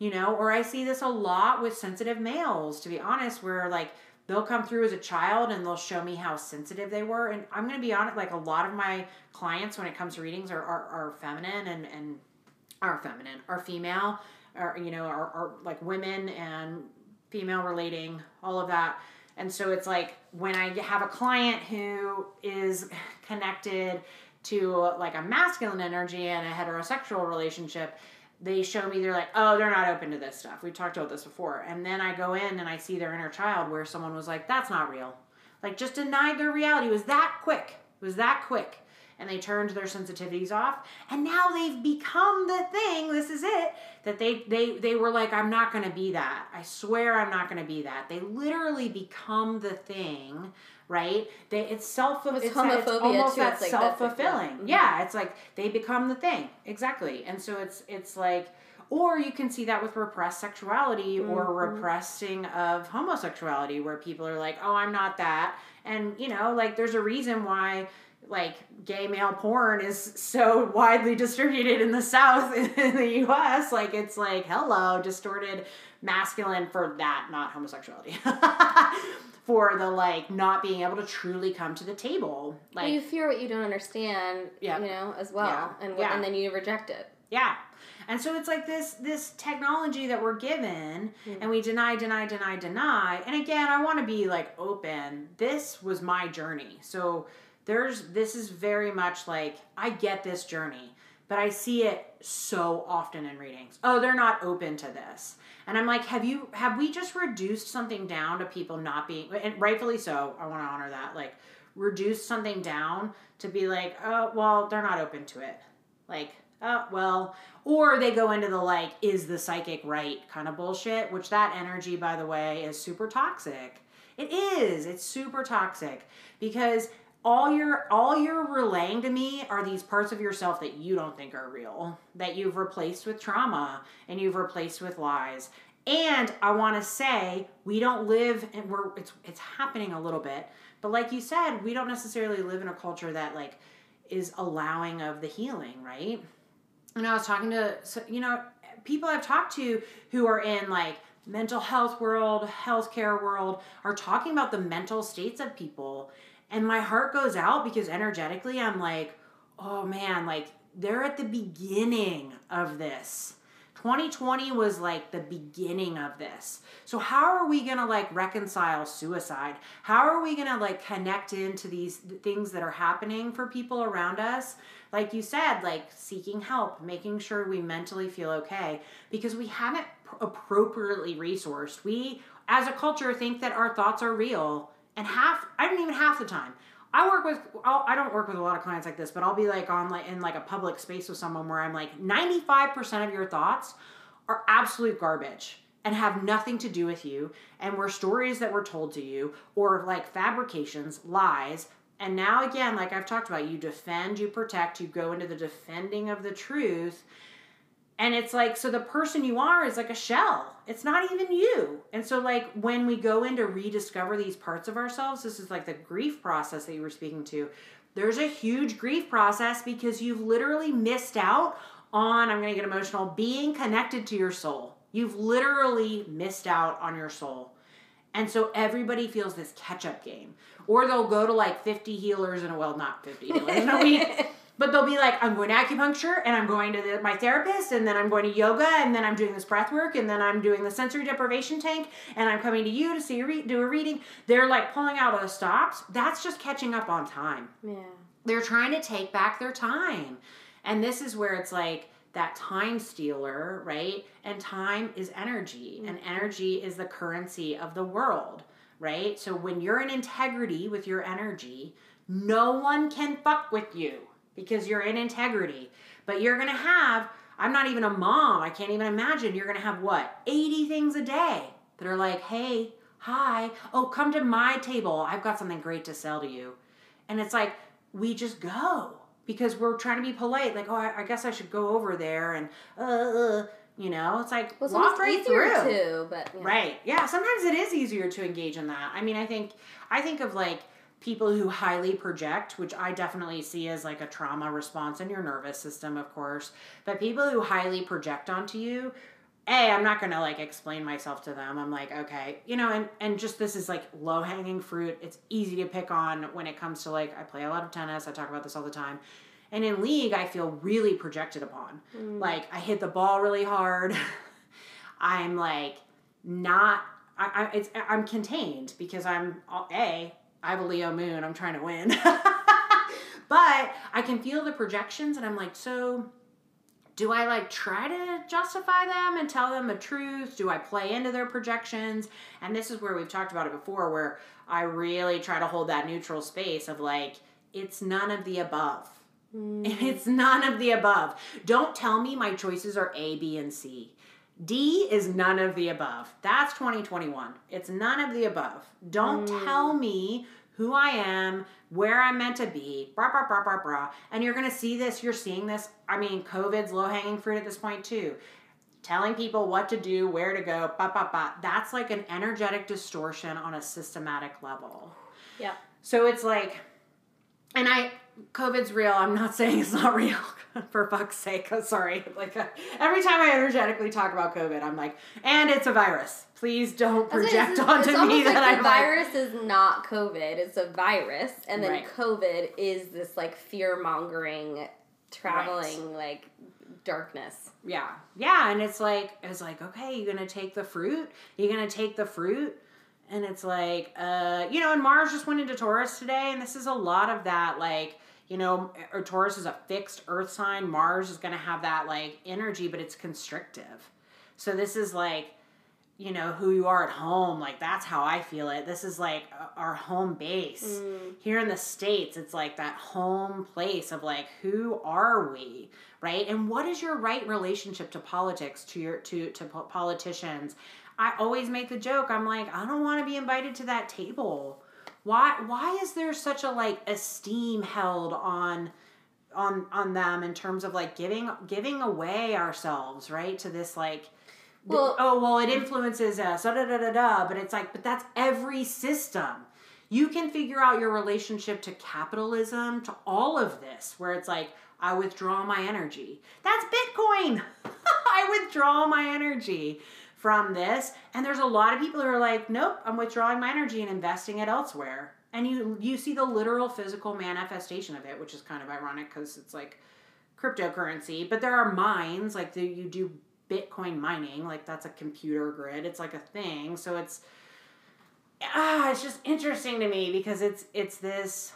you know? Or i see this a lot with sensitive males to be honest where like they'll come through as a child and they'll show me how sensitive they were. And i'm going to be honest like a lot of my clients when it comes to readings are, are, are feminine and, and are feminine. Are female are you know are, are like women and female relating all of that. And so it's like when i have a client who is connected to like a masculine energy and a heterosexual relationship they show me they're like oh they're not open to this stuff. We talked about this before. And then i go in and i see their inner child where someone was like that's not real. Like just denied their reality. It was that quick. It was that quick. And they turned their sensitivities off. And now they've become the thing this is it that they they they were like i'm not going to be that. I swear i'm not going to be that. They literally become the thing right? They it's self it's, it's homophobia it's almost too. that like self fulfilling. Yeah. yeah, it's like they become the thing exactly, and so it's it's like. Or you can see that with repressed sexuality mm-hmm. or repressing of homosexuality, where people are like, "Oh, I'm not that," and you know, like there's a reason why like gay male porn is so widely distributed in the South (laughs) in the U.S. Like it's like hello distorted masculine for that, not homosexuality. (laughs) for the like not being able to truly come to the table. Like well, you fear what you don't understand, yeah. you know, as well, yeah. and yeah. and then you reject it. Yeah. And so it's like this this technology that we're given mm-hmm. and we deny deny deny deny. And again, I want to be like open. This was my journey. So there's this is very much like I get this journey, but I see it so often in readings. Oh, they're not open to this. And I'm like, have you have we just reduced something down to people not being and rightfully so, I want to honor that. Like reduce something down to be like, oh well, they're not open to it. Like, oh well, or they go into the like, is the psychic right kind of bullshit, which that energy, by the way, is super toxic. It is. It's super toxic because all you're all you're relaying to me are these parts of yourself that you don't think are real that you've replaced with trauma and you've replaced with lies And I want to say we don't live and we're it's it's happening a little bit, but like you said, we don't necessarily live in a culture that like is allowing of the healing, right? And I was talking to you know people I've talked to who are in like mental health world, healthcare world are talking about the mental states of people and my heart goes out because energetically I'm like, "Oh man, like they're at the beginning of this." 2020 was like the beginning of this. So how are we going to like reconcile suicide? How are we going to like connect into these things that are happening for people around us? Like you said, like seeking help, making sure we mentally feel okay because we haven't appropriately resourced. We as a culture think that our thoughts are real and half I don't even half the time. I work with I'll, I do not work with a lot of clients like this, but I'll be like on like in like a public space with someone where I'm like 95% of your thoughts are absolute garbage and have nothing to do with you. And were stories that were told to you or like fabrications, lies. And now again, like I've talked about, you defend, you protect, you go into the defending of the truth and it's like, so the person you are is like a shell. It's not even you. And so, like, when we go in to rediscover these parts of ourselves, this is like the grief process that you were speaking to. There's a huge grief process because you've literally missed out on, I'm going to get emotional, being connected to your soul. You've literally missed out on your soul. And so everybody feels this catch up game. Or they'll go to like 50 healers in a, well, not 50 (laughs) healers in a week. But they'll be like, I'm going to acupuncture and I'm going to the, my therapist and then I'm going to yoga and then I'm doing this breath work and then I'm doing the sensory deprivation tank and I'm coming to you to see a re- do a reading. They're like pulling out of the stops. That's just catching up on time. Yeah. They're trying to take back their time. And this is where it's like that time stealer, right? And time is energy, mm-hmm. and energy is the currency of the world, right? So when you're in integrity with your energy, no one can fuck with you because you're in integrity. But you're going to have, I'm not even a mom. I can't even imagine. You're going to have what? 80 things a day that are like, hey, hi, oh, come to my table. I've got something great to sell to you. And it's like, we just go because we're trying to be polite. Like, oh, I, I guess I should go over there and, uh, uh you know, it's like well, walk right through. Too, but yeah. right, yeah. Sometimes it is easier to engage in that. I mean, I think I think of like people who highly project, which I definitely see as like a trauma response in your nervous system, of course, but people who highly project onto you, a i'm not gonna like explain myself to them. I'm like okay you know and and just this is like low hanging fruit. It's easy to pick on when it comes to like i play a lot of tennis. I talk about this all the time. And in league i feel really projected upon. Mm. like i hit the ball really hard. (laughs) I'm like not I, I it's i'm contained because i'm a I have a Leo moon. I'm trying to win. (laughs) but I can feel the projections and I'm like, so do I like try to justify them and tell them the truth? Do I play into their projections? And this is where we've talked about it before, where I really try to hold that neutral space of like, it's none of the above. Mm. (laughs) It's none of the above. Don't tell me my choices are A, B, and C. D is none of the above. That's 2021. It's none of the above. Don't mm. tell me who I am, where I'm meant to be, blah, blah, blah, blah, blah. And you're going to see this, you're seeing this. I mean, COVID's low hanging fruit at this point, too. Telling people what to do, where to go, blah, blah, blah. That's like an energetic distortion on a systematic level. Yeah. So it's like, and I, COVID's real. I'm not (laughs) saying it's not real. (laughs) For fuck's sake, I'm (laughs) sorry. Like uh, every time I energetically talk about COVID, I'm like, and it's a virus. Please don't project it's, onto it's me that like the virus is not COVID. It's a virus, and then right. COVID is this like fear mongering, traveling right. like darkness. Yeah, yeah, and it's like it's like okay, you're gonna take the fruit. You're gonna take the fruit and it's like uh you know and mars just went into taurus today and this is a lot of that like you know or taurus is a fixed earth sign. Mars is going to have that like energy but it's constrictive. So this is like you know who you are at home. Like that's how i feel it. This is like our home base. Mm. here in the states it's like that home place of like who are we right? And what is your right relationship to politics to your to to politicians? I always make the joke. I'm like, I don't want to be invited to that table. Why why is there such a like esteem held on on on them in terms of like giving giving away ourselves, right? To this like well, oh well, it influences us. Da, da da da da. But it's like, but that's every system. You can figure out your relationship to capitalism, to all of this, where it's like, I withdraw my energy. That's Bitcoin. (laughs) I withdraw my energy from this. And there's a lot of people who are like, nope, I'm withdrawing my energy and investing it elsewhere. And you you see the literal physical manifestation of it, which is kind of ironic because it's like cryptocurrency. But there are mines, like the, you do Bitcoin mining, like that's a computer grid. It's like a thing. So it's ah, it's just interesting to me because it's it's this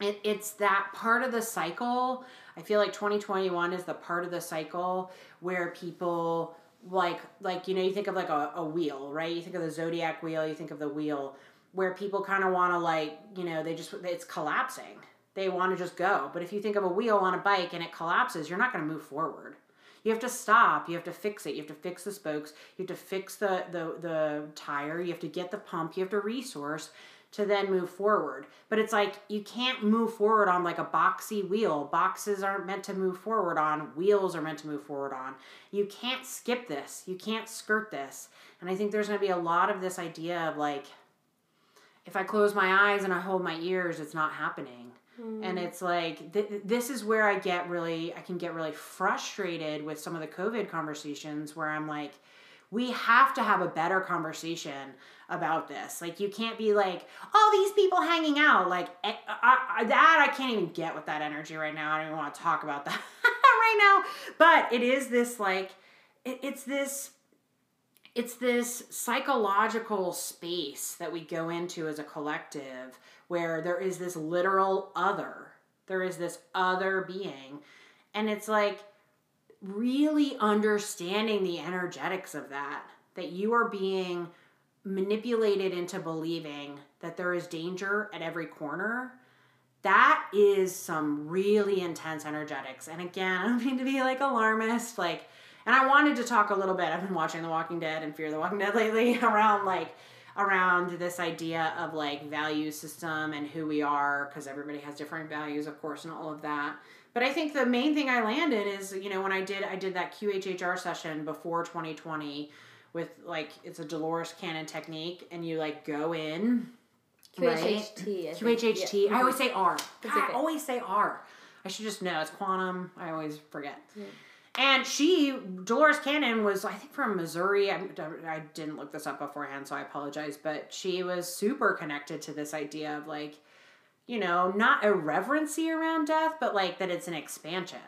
it, it's that part of the cycle. I feel like 2021 is the part of the cycle where people like like you know you think of like a, a wheel right? You think of the zodiac wheel you think of the wheel where people kind of want to like you know they just it's collapsing. They want to just go. But if you think of a wheel on a bike and it collapses you're not going to move forward. You have to stop. You have to fix it. You have to fix the spokes. You have to fix the the, the tire. You have to get the pump. You have to resource to then move forward. But it's like you can't move forward on like a boxy wheel. Boxes aren't meant to move forward on, wheels are meant to move forward on. You can't skip this. You can't skirt this. And I think there's going to be a lot of this idea of like if I close my eyes and I hold my ears, it's not happening. Mm. And it's like th- this is where I get really I can get really frustrated with some of the COVID conversations where I'm like we have to have a better conversation about this. Like you can't be like, all these people hanging out. Like eh, I, I, that I can't even get with that energy right now. I don't even want to talk about that (laughs) right now. But it is this like, it, it's this it's this psychological space that we go into as a collective where there is this literal other. There is this other being. And it's like really understanding the energetics of that, that you are being manipulated into believing that there is danger at every corner that is some really intense energetics. And again (laughs) i don't mean to be like alarmist like and i wanted to talk a little bit i've been watching the walking dead and fear the walking dead lately (laughs) around like around this idea of like value system and who we are because everybody has different values of course and all of that but i think the main thing i landed is you know when i did i did that qhhr session before 2020 with like it's a Dolores Cannon technique, and you like go in. QHHT. Right? QHHT. Yeah. I always say R. I always say R. I should just know it's quantum. I always forget. Yeah. And she, Dolores Cannon, was I think from Missouri. I, I didn't look this up beforehand, so I apologize. But she was super connected to this idea of like, you know, not irreverency around death, but like that it's an expansion,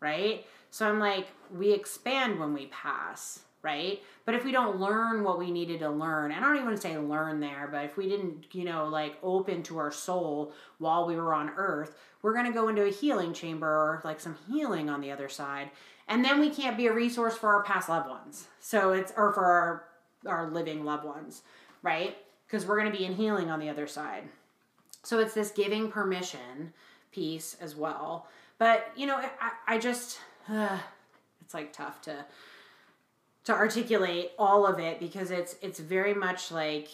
right? So I'm like, we expand when we pass right? But if we don't learn what we needed to learn, and I don't even say learn there, but if we didn't, you know, like open to our soul while we were on earth, we're going to go into a healing chamber or like some healing on the other side. And then we can't be a resource for our past loved ones. So it's, or for our, our living loved ones, right? Because we're going to be in healing on the other side. So it's this giving permission piece as well. But, you know, I, I just, uh, it's like tough to, to articulate all of it because it's it's very much like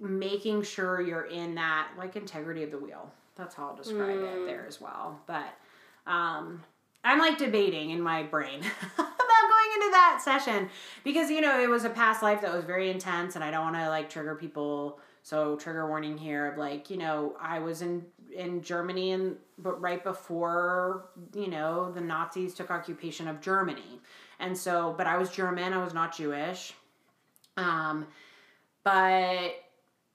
making sure you're in that like integrity of the wheel. That's how I'll describe mm. it there as well. But um I'm like debating in my brain (laughs) about going into that session because you know it was a past life that was very intense and I don't want to like trigger people so trigger warning here of like you know I was in in Germany and but right before you know the Nazis took occupation of Germany and so, but I was German, I was not Jewish. Um, but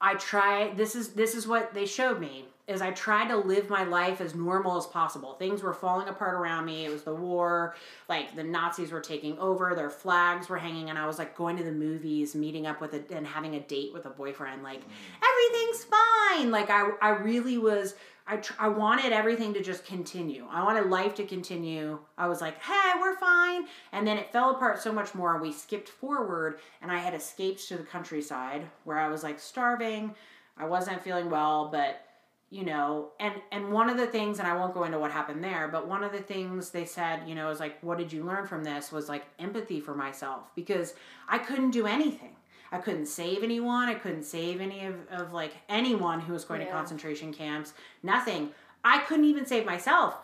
I try this is this is what they showed me is I tried to live my life as normal as possible. Things were falling apart around me. It was the war, like the Nazis were taking over, their flags were hanging, and I was like going to the movies, meeting up with it, and having a date with a boyfriend. Like mm. everything's fine. Like I, I really was I, tr- I wanted everything to just continue. I wanted life to continue. I was like, hey, we're fine. And then it fell apart so much more. We skipped forward, and I had escaped to the countryside where I was like starving. I wasn't feeling well, but you know, and and one of the things, and I won't go into what happened there, but one of the things they said, you know, is like, what did you learn from this? Was like empathy for myself because I couldn't do anything. I couldn't save anyone. I couldn't save any of, of like anyone who was going yeah. to concentration camps. Nothing. I couldn't even save myself.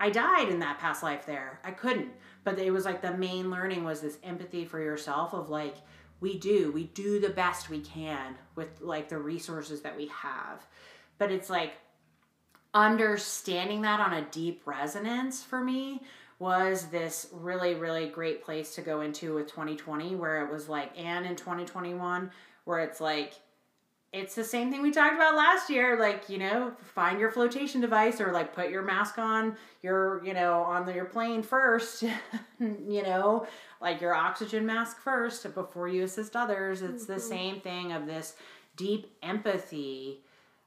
I died in that past life there. I couldn't. but it was like the main learning was this empathy for yourself of like we do we do the best we can with like the resources that we have but it's like understanding that on a deep resonance for me was this really really great place to go into with 2020 where it was like and in 2021 where it's like it's the same thing we talked about last year like you know find your flotation device or like put your mask on your you know on the, your plane first (laughs) you know like your oxygen mask first before you assist others it's mm-hmm. the same thing of this deep empathy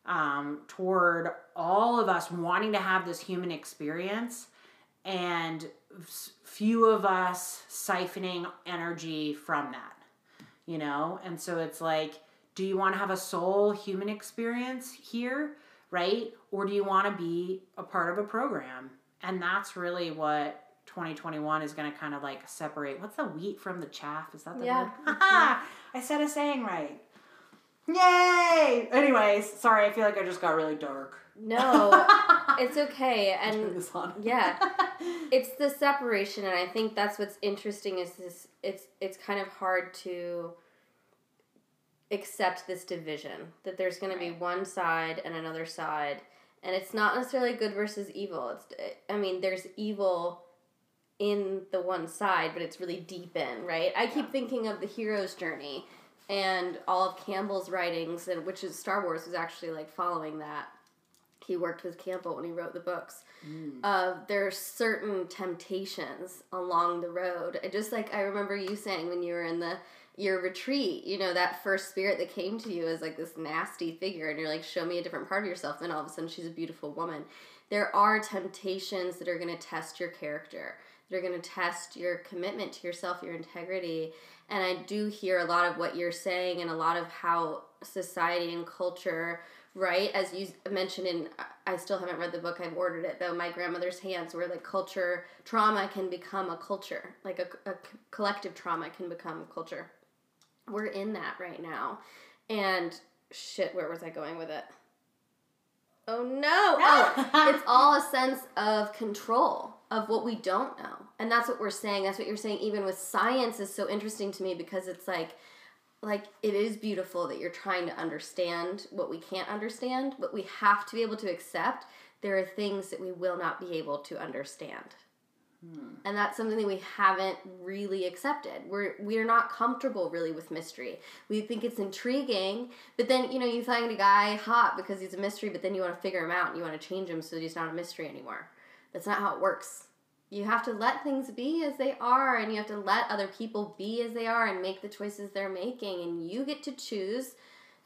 um, toward all of us wanting to have this human experience and few of us siphoning energy from that you know? And so it's like do you want to have a soul human experience here right? Or do you want to be a part of a program? And that's really what 2021 is going to kind of like separate. What's the wheat from the chaff? Is that the yeah. word? (laughs) I said a saying right yay! Anyways sorry i feel like i just got really dark. No (laughs) it's okay and yeah (laughs) it's the separation and i think that's what's interesting is this it's it's kind of hard to accept this division that there's going right. to be one side and another side and it's not necessarily good versus evil it's i mean there's evil in the one side but it's really deep in right? I keep thinking of the hero's journey and all of campbell's writings and which is star wars was actually like following that he worked with campbell when he wrote the books mm. uh, there are certain temptations along the road just like i remember you saying when you were in the your retreat, you know, that first spirit that came to you is like this nasty figure, and you're like, show me a different part of yourself. Then all of a sudden, she's a beautiful woman. There are temptations that are going to test your character, that are going to test your commitment to yourself, your integrity. And I do hear a lot of what you're saying, and a lot of how society and culture right as you mentioned in i still haven't read the book i've ordered it though my grandmother's hands where like culture trauma can become a culture like a, a collective trauma can become culture we're in that right now. And shit, where was I going with it? Oh no! Oh, (laughs) it's all a sense of control of what we don't know. And that's what we're saying. That's what you're saying even with science is so interesting to me because it's like like it is beautiful that you're trying to understand what we can't understand, but we have to be able to accept there are things that we will not be able to understand. Hmm. And that's something that we haven't really accepted. We're we're not comfortable really with mystery. We think it's intriguing, but then you know you find a guy hot because he's a mystery, but then you want to figure him out and you want to change him so that he's not a mystery anymore. That's not how it works. You have to let things be as they are, and you have to let other people be as they are and make the choices they're making, and you get to choose.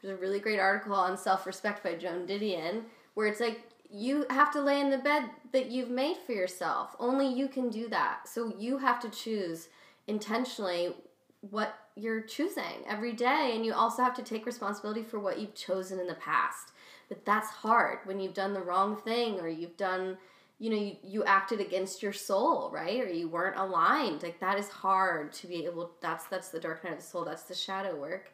There's a really great article on self respect by Joan Didion where it's like you have to lay in the bed that you've made for yourself. Only you can do that. So you have to choose intentionally what you're choosing every day and you also have to take responsibility for what you've chosen in the past. But that's hard when you've done the wrong thing or you've done you know you, you acted against your soul right or you weren't aligned like that is hard to be able that's that's the dark night of the soul that's the shadow work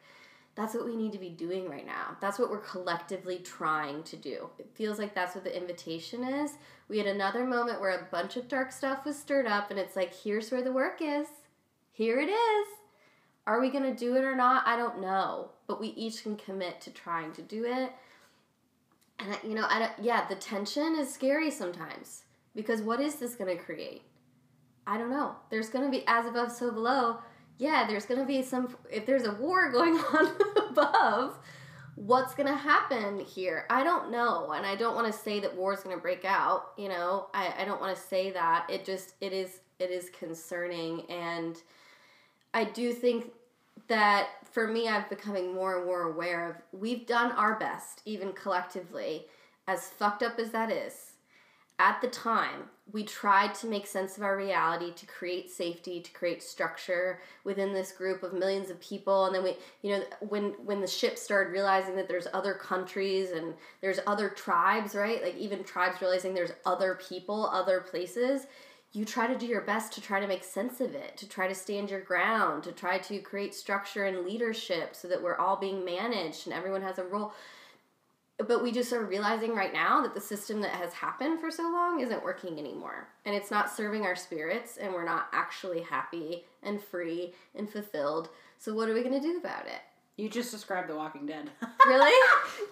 that's what we need to be doing right now. That's what we're collectively trying to do. It feels like that's what the invitation is. We had another moment where a bunch of dark stuff was stirred up, and it's like, here's where the work is. Here it is. Are we going to do it or not? I don't know. But we each can commit to trying to do it. And, I, you know, I don't, yeah, the tension is scary sometimes because what is this going to create? I don't know. There's going to be as above, so below yeah, there's going to be some, if there's a war (laughs) going on above, what's going to happen here? I don't know. And I don't want to say that war is going to break out. You know, I, I don't want to say that. It just, it is, it is concerning. And I do think that for me, I'm becoming more and more aware of we've done our best, even collectively, as fucked up as that is at the time, we tried to make sense of our reality, to create safety, to create structure within this group of millions of people. And then we, you know, when when the ship started realizing that there's other countries and there's other tribes, right? Like even tribes realizing there's other people, other places. You try to do your best to try to make sense of it, to try to stand your ground, to try to create structure and leadership so that we're all being managed and everyone has a role. But we just are realizing right now that the system that has happened for so long isn't working anymore. And it's not serving our spirits and we're not actually happy and free and fulfilled. So what are we going to do about it You just described The Walking Dead. (laughs) really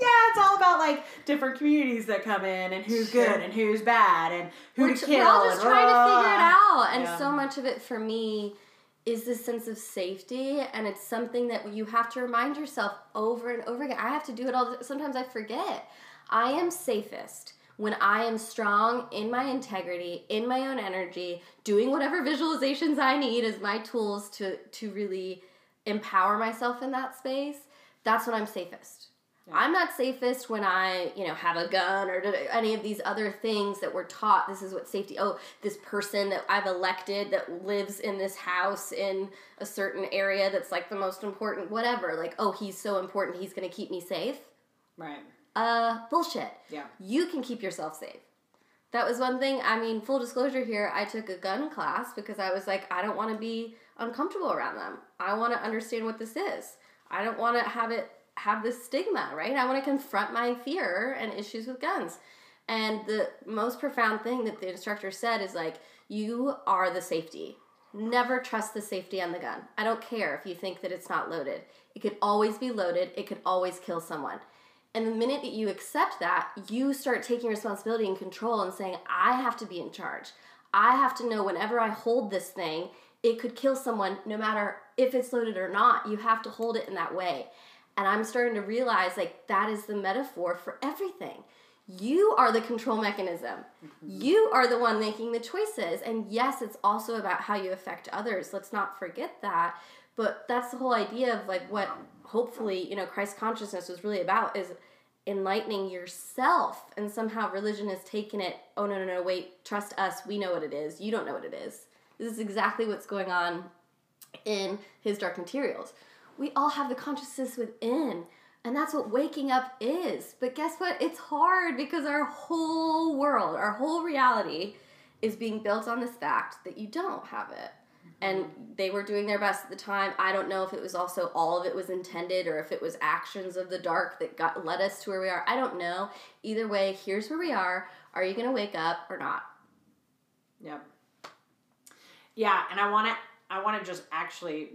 yeah, it's all about like different communities that come in and who's Sure. good and who's bad and who we're, to t- kill. we're all just and, trying to figure it out and Yeah. so much of it for me is this sense of safety and it's something that you have to remind yourself over and over again i have to do it all the, sometimes i forget i am safest when i am strong in my integrity in my own energy doing whatever visualizations i need as my tools to to really empower myself in that space that's when i'm safest I'm not safest when I, you know, have a gun or any of these other things that we're taught. This is what safety. Oh, this person that I've elected that lives in this house in a certain area that's like the most important. Whatever. Like, oh, he's so important. He's going to keep me safe. Right. Uh, bullshit. Yeah. You can keep yourself safe. That was one thing. I mean, full disclosure here, I took a gun class because I was like, I don't want to be uncomfortable around them. I want to understand what this is. I don't want to have it have this stigma, right? I want to confront my fear and issues with guns. And the most profound thing that the instructor said is like, you are the safety. Never trust the safety on the gun. I don't care if you think that it's not loaded. It could always be loaded, it could always kill someone. And the minute that you accept that, you start taking responsibility and control and saying, I have to be in charge. I have to know whenever I hold this thing, it could kill someone no matter if it's loaded or not. You have to hold it in that way. And I'm starting to realize like that is the metaphor for everything. You are the control mechanism. Mm-hmm. You are the one making the choices. And yes, it's also about how you affect others. Let's not forget that. But that's the whole idea of like what hopefully, you know, Christ consciousness was really about is enlightening yourself. And somehow religion has taken it, oh no, no, no, wait, trust us, we know what it is. You don't know what it is. This is exactly what's going on in his dark materials. We all have the consciousness within, and that's what waking up is. But guess what? It's hard because our whole world, our whole reality is being built on this fact that you don't have it. And they were doing their best at the time. I don't know if it was also all of it was intended or if it was actions of the dark that got led us to where we are. I don't know. Either way, here's where we are. Are you going to wake up or not? Yep. Yeah, and I want to I want to just actually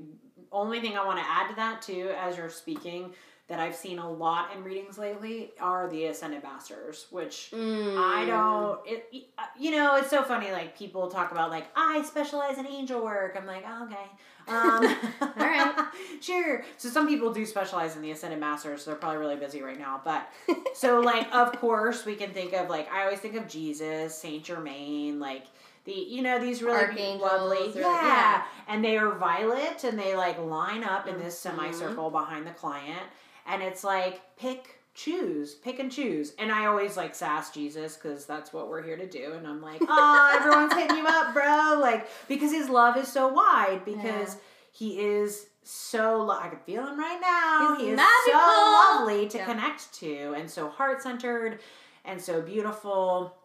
only thing I want to add to that too as you're speaking that I've seen a lot in readings lately are the ascended masters, which Mm. I don't it you know, it's so funny like people talk about like I specialize in angel work. I'm like, oh, "Okay." Um (laughs) All right. (laughs) sure. So some people do specialize in the ascended masters. So they're probably really busy right now, but so like of course we can think of like I always think of Jesus, Saint Germain, like the you know these really lovely yeah. yeah. and they are violet and they like line up in this Mhm. semicircle behind the client and it's like pick choose pick and choose and i always like sass jesus because that's what we're here to do and i'm like oh (laughs) everyone's hitting you up bro like because his love is so wide because he is so lo- i can feel him right now He's he is magical. so lovely to Yeah. connect to and so heart-centered and so beautiful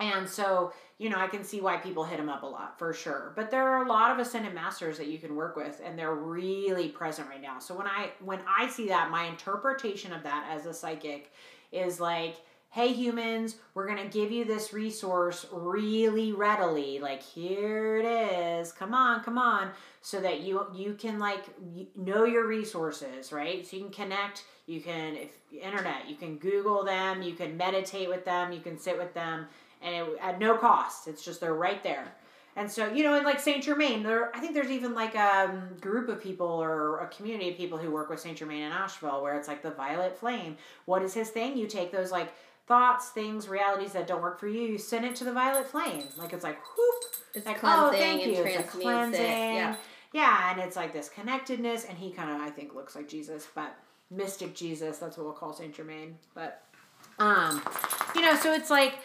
and so, you know, I can see why people hit them up a lot for sure. But there are a lot of ascended masters that you can work with and they're really present right now. So when I when I see that, my interpretation of that as a psychic is like, hey humans, we're going to give you this resource really readily. Like here it is. Come on, come on so that you you can like know your resources, right? So you can connect, you can if internet, you can Google them, you can meditate with them, you can sit with them and it, at no cost. It's just they're right there. And so, you know, in like Saint Germain, there I think there's even like a um, group of people or a community of people who work with Saint Germain in Asheville where it's like the violet flame. What is his thing? You take those like thoughts, things, realities that don't work for you, you send it to the violet flame. Like it's like whoop. It's like, cleansing oh, thank and you. It's like cleansing. it. Yeah. Yeah, and it's like this connectedness, and he kind of, I think, looks like Jesus, but mystic Jesus, that's what we'll call Saint Germain. But, um, you know, so it's like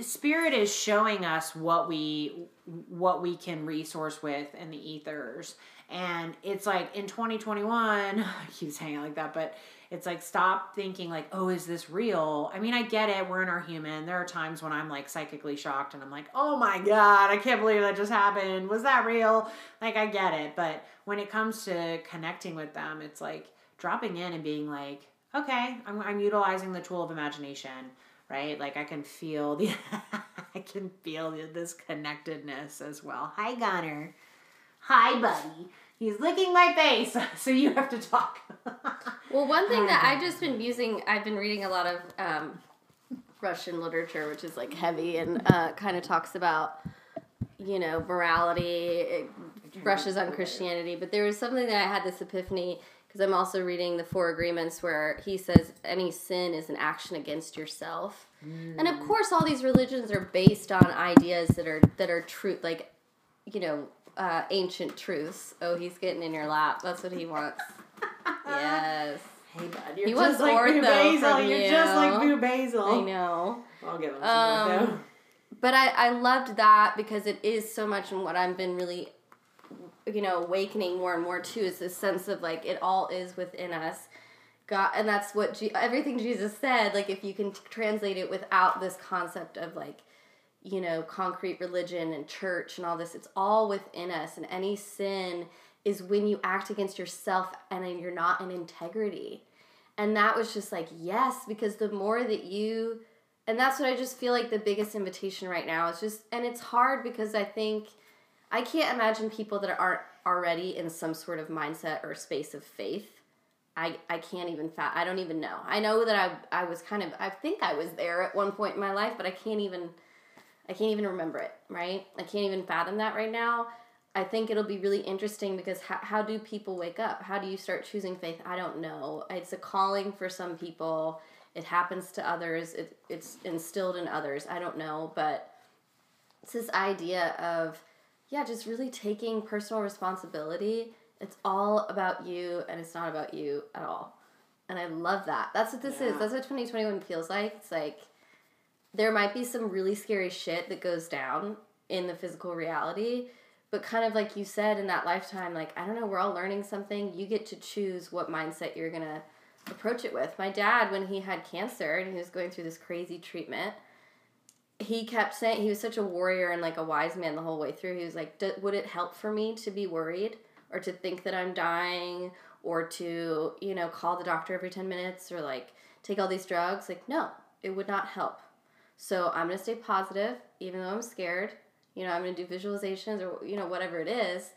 spirit is showing us what we what we can resource with in the ethers. And it's like in 2021 (laughs) I keep saying it like that but it's like stop thinking like oh is this real? I mean i get it. We're in our human. There are times when i'm like psychically shocked and i'm like oh my god i can't believe that just happened. Was that real? Like i get it. But when it comes to connecting with them it's like dropping in and being like okay, I'm, I'm utilizing the tool of imagination, right? Like I can feel the, (laughs) I can feel this connectedness as well. Hi, Gunner. Hi, buddy. He's licking my face, (laughs) so you have to talk. well, one thing that I've just been using, I've been reading a lot of um, Russian literature, which is like heavy and uh, kind of talks about, you know, morality. It brushes on Christianity, but there was something that I had this epiphany because I'm also reading the Four Agreements where he says any sin is an action against yourself. Mm. And of course, all these religions are based on ideas that are that are true, like, you know, uh, ancient truths. Oh, he's getting in your lap. That's what he wants. (laughs) yes. Hey, bud, you're he just like Boo Basil. You're you. just like Boo Basil. I know. I'll give him some um, more, though. But I, I loved that because it is so much in what I've been really, you know, awakening more and more too is this sense of like it all is within us. God, and that's what G- everything Jesus said. Like, if you can t- translate it without this concept of like, you know, concrete religion and church and all this, it's all within us. And any sin is when you act against yourself and you're not in integrity. And that was just like, yes, because the more that you, and that's what I just feel like the biggest invitation right now is just, and it's hard because I think, I can't imagine people that aren't already in some sort of mindset or space of faith. I, I can't even fa- I don't even know. I know that I I was kind of I think I was there at one point in my life, but I can't even I can't even remember it, right? I can't even fathom that right now. I think it'll be really interesting because how, how do people wake up? How do you start choosing faith? I don't know. It's a calling for some people. It happens to others. It, it's instilled in others. I don't know. But it's this idea of, yeah, just really taking personal responsibility. It's all about you and it's not about you at all. And I love that. That's what this yeah. is. That's what 2021 feels like. It's like there might be some really scary shit that goes down in the physical reality but kind of like you said in that lifetime like i don't know we're all learning something you get to choose what mindset you're gonna approach it with my dad when he had cancer and he was going through this crazy treatment he kept saying he was such a warrior and like a wise man the whole way through he was like would it help for me to be worried or to think that i'm dying or to you know call the doctor every 10 minutes or like take all these drugs like no it would not help so i'm to stay positive even though i'm scared you know, I'm to do visualizations or, you know, whatever it is.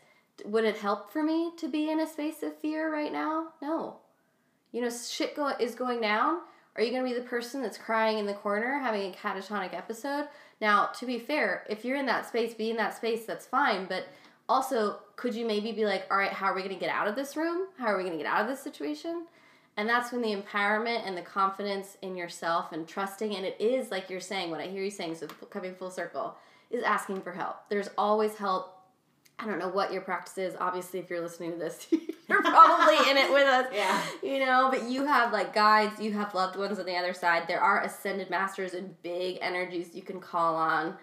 Would it help for me to be in a space of fear right now? No. You know, shit go- is going down. Are you going to be the person that's crying in the corner having a catatonic episode? Now, to be fair, if you're in that space, be in that space, that's fine. But also, could you maybe be like, all right, how are we going to get out of this room? How are we going to get out of this situation? And that's when the empowerment and the confidence in yourself and trusting, and it is like you're saying, what I hear you saying, so coming full circle, is asking for help. There's always help. I don't know what your practice is. Obviously, if you're listening to this, (laughs) you're probably in it with us. Yeah. You know, but you have like guides, you have loved ones on the other side. There are ascended masters and big energies you can call on.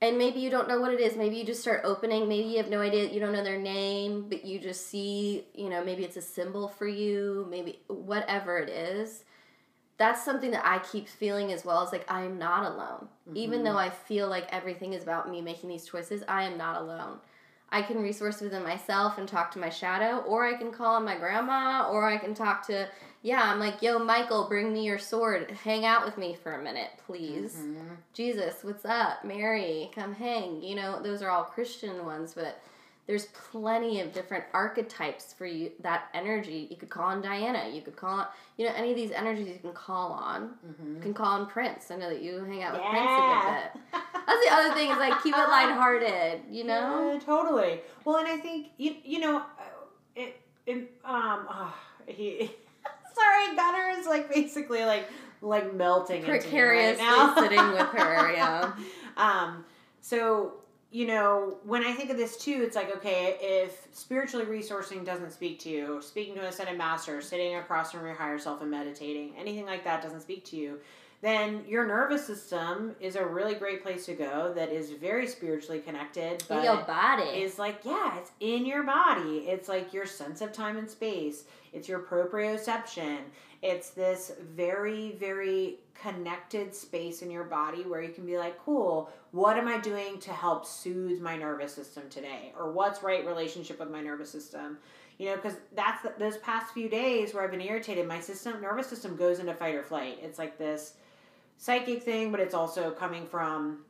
And maybe you don't know what it is. Maybe you just start opening. Maybe you have no idea. You don't know their name, but you just see, you know, maybe it's a symbol for you, maybe whatever it is that's something that I keep feeling as well. Is like I am not alone. Mm-hmm. Even though I feel like everything is about me making these choices, I am not alone. I can resource within myself and talk to my shadow, or I can call on my grandma, or I can talk to, yeah, I'm like, yo, Michael, bring me your sword. Hang out with me for a minute, please. Mm-hmm. Jesus, what's up? Mary, come hang. You know, those are all Christian ones, but there's plenty of different archetypes for you that energy. You could call on diana. You could call on you know any of these energies you can call on. Mm-hmm. you can call on prince. I know that you hang out with yeah. prince a good bit. (laughs) That's the other thing is like keep it lighthearted you know? Yeah, totally. Well and i think you you know uh, it, it um oh, he (laughs) sorry gunner is like basically like like melting precariously right sitting with her yeah. (laughs) Um so you know, when I think of this too, it's like, okay, if spiritually resourcing doesn't speak to you, speaking to an ascended master, sitting across from your higher self and meditating, anything like that doesn't speak to you, then your nervous system is a really great place to go that is very spiritually connected. But in your body. Is like, yeah, it's in your body. It's like your sense of time and space. It's your proprioception. It's this very, very connected space in your body where you can be like, cool, what am I doing to help soothe my nervous system today? Or what's right relationship with my nervous system? You know, because that's the, those past few days where I've been irritated, my system, nervous system goes into fight or flight. It's like this psychic thing, but it's also coming from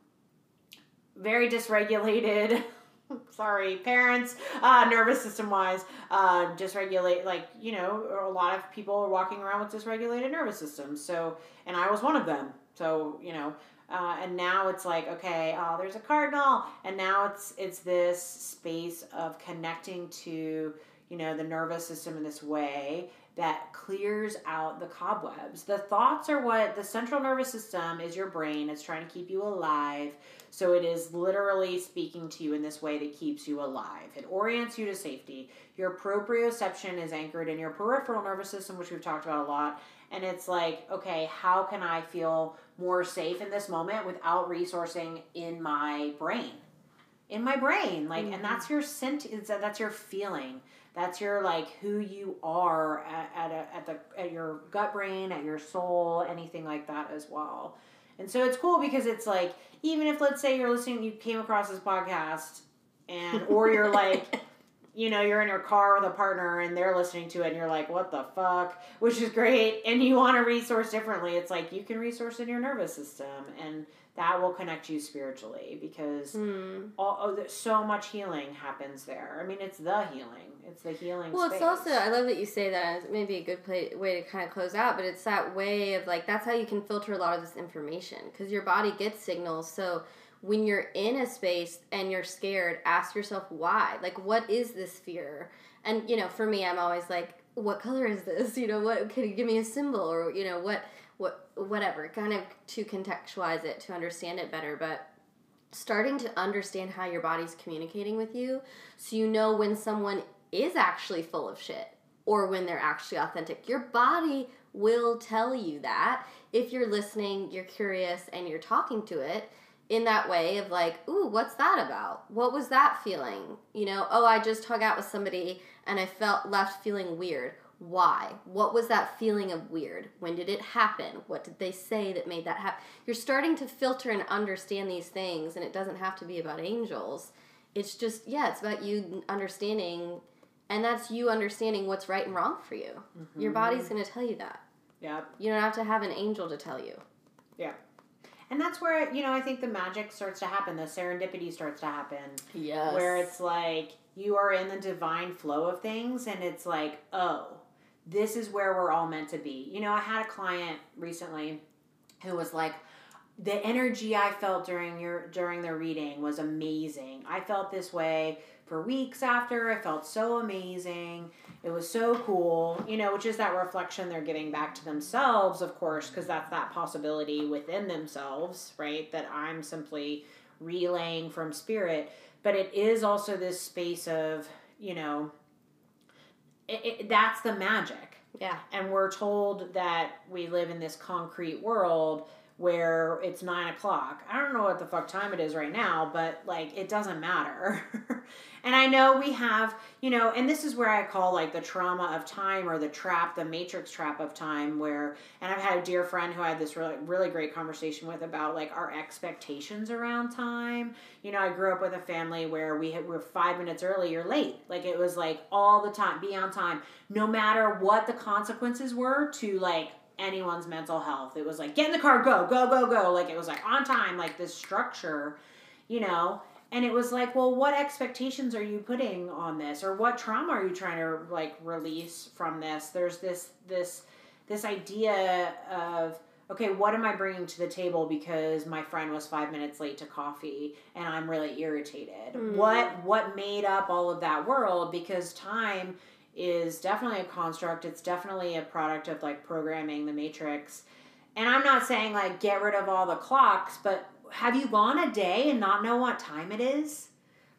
very dysregulated (laughs) sorry parents uh, nervous system wise uh, dysregulate like you know a lot of people are walking around with dysregulated nervous systems so and i was one of them so you know uh, and now it's like okay oh there's a cardinal and now it's it's this space of connecting to you know the nervous system in this way that clears out the cobwebs. The thoughts are what the central nervous system is your brain. It's trying to keep you alive. So it is literally speaking to you in this way that keeps you alive. It orients you to safety. Your proprioception is anchored in your peripheral nervous system, which we've talked about a lot. And it's like, okay, how can I feel more safe in this moment without resourcing in my brain? In my brain, like, mm-hmm. and that's your sent. That's your feeling that's your like who you are at, at, a, at the at your gut brain at your soul anything like that as well. And so it's cool because it's like even if let's say you're listening you came across this podcast and or you're like (laughs) you know you're in your car with a partner and they're listening to it and you're like what the fuck? which is great. And you want to resource differently. It's like you can resource in your nervous system and that will connect you spiritually because mm. all, oh, so much healing happens there. I mean, it's the healing. It's the healing. Well, space. it's also I love that you say that. It's maybe a good play, way to kind of close out, but it's that way of like that's how you can filter a lot of this information because your body gets signals. So when you're in a space and you're scared, ask yourself why. Like, what is this fear? And you know, for me, I'm always like, what color is this? (laughs) You know, what can you give me a symbol or you know what what whatever kind of to contextualize it to understand it better but starting to understand how your body's communicating with you so you know when someone is actually full of shit or when they're actually authentic. Your body will tell you that if you're listening you're curious and you're talking to it in that way of like ooh what's that about? What was that feeling? You know oh i just hung out with somebody and i felt left feeling weird why? What was that feeling of weird? When did it happen? What did they say that made that happen? You're starting to filter and understand these things, and it doesn't have to be about angels. It's just, yeah, it's about you understanding, and that's you understanding what's right and wrong for you. Mm-hmm. Your body's going to tell you that. Yeah. You don't have to have an angel to tell you. Yeah. And that's where, you know, I think the magic starts to happen, the serendipity starts to happen. Yes. Where it's like you are in the divine flow of things, and it's like, oh, this is where we're all meant to be. You know, I had a client recently who was like, the energy I felt during your during the reading was amazing. I felt this way for weeks after. I felt so amazing. It was so cool, you know, which is that reflection they're giving back to themselves, of course, because that's that possibility within themselves, right? That I'm simply relaying from spirit. But it is also this space of, you know, it, it, that's the magic. Yeah. And we're told that we live in this concrete world where it's nine o'clock. I don't know what the fuck time it is right now, but like it doesn't matter. (laughs) and I know we have, you know, and this is where I call like the trauma of time or the trap, the matrix trap of time, where, and I've had a dear friend who I had this really, really great conversation with about like our expectations around time. You know, I grew up with a family where we, had, were five minutes early, you're late. Like it was like all the time, be on time, no matter what the consequences were to like anyone's mental health. It was like, get in the car, go, go, go, go. Like, it was like on time, like this structure, you know? And it was like, well, what expectations are you putting on this? Or what trauma are you trying to like release from this? There's this, this, this idea of, okay, what am I bringing to the table because my friend was five minutes late to coffee and I'm really irritated? Mm. What, what made up all of that world? Because time, is definitely a construct. It's definitely a product of like programming the matrix. And I'm not saying like get rid of all the clocks, but have you gone a day and not know what time it is?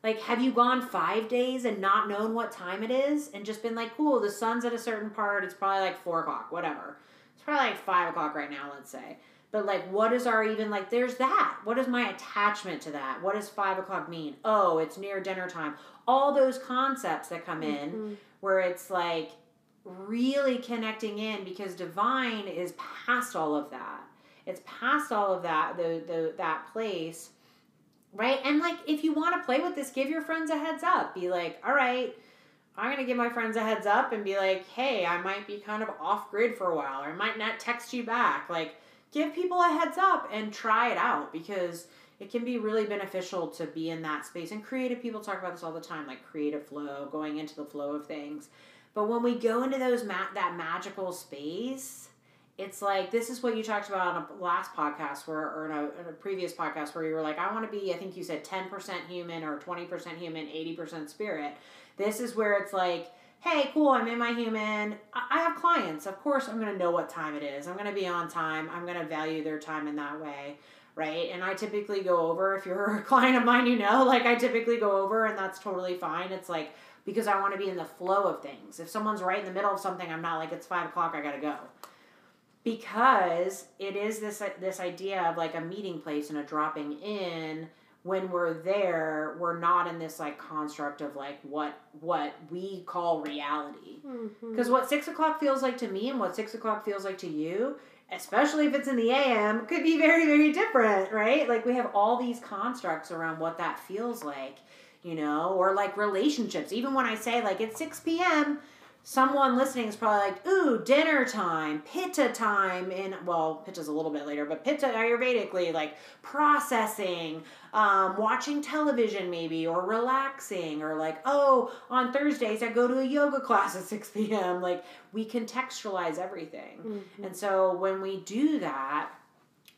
Like, have you gone five days and not known what time it is and just been like, cool, the sun's at a certain part, it's probably like four o'clock, whatever. It's probably like five o'clock right now, let's say. But like, what is our even like? There's that. What is my attachment to that? What does five o'clock mean? Oh, it's near dinner time. All those concepts that come in, mm-hmm. where it's like really connecting in because divine is past all of that. It's past all of that, the, the that place. Right? And like if you want to play with this, give your friends a heads up. Be like, all right, I'm gonna give my friends a heads up and be like, hey, I might be kind of off grid for a while, or I might not text you back. Like, give people a heads up and try it out because it can be really beneficial to be in that space. And creative people talk about this all the time, like creative flow, going into the flow of things. But when we go into those ma- that magical space, it's like this is what you talked about on a last podcast where or in a, in a previous podcast where you were like, I want to be, I think you said ten percent human or twenty percent human, eighty percent spirit. This is where it's like, hey, cool, I'm in my human. I have clients. Of course, I'm going to know what time it is. I'm going to be on time. I'm going to value their time in that way right? And I typically go over, if you're a (laughs) client of mine, you know, like I typically go over and that's totally fine. It's like, because I want to be in the flow of things. If someone's right in the middle of something, I'm not like, it's five o'clock, I gotta go. Because it is this, this idea of like a meeting place and a dropping in when we're there we're not in this like construct of like what what we call reality because mm-hmm. what six o'clock feels like to me and what six o'clock feels like to you especially if it's in the AM, could be very, very different, right? Like we have all these constructs around what that feels like, you know, or like relationships. Even when I say like it's 6 p.m., someone listening is probably like, ooh, dinner time, pitta time in, well, pitta's a little bit later, but pitta Ayurvedically, like processing, um, watching television maybe, or relaxing, or like, oh, on Thursdays I go to a yoga class at 6 p.m. Like, we contextualize everything. Mm-hmm. And so when we do that,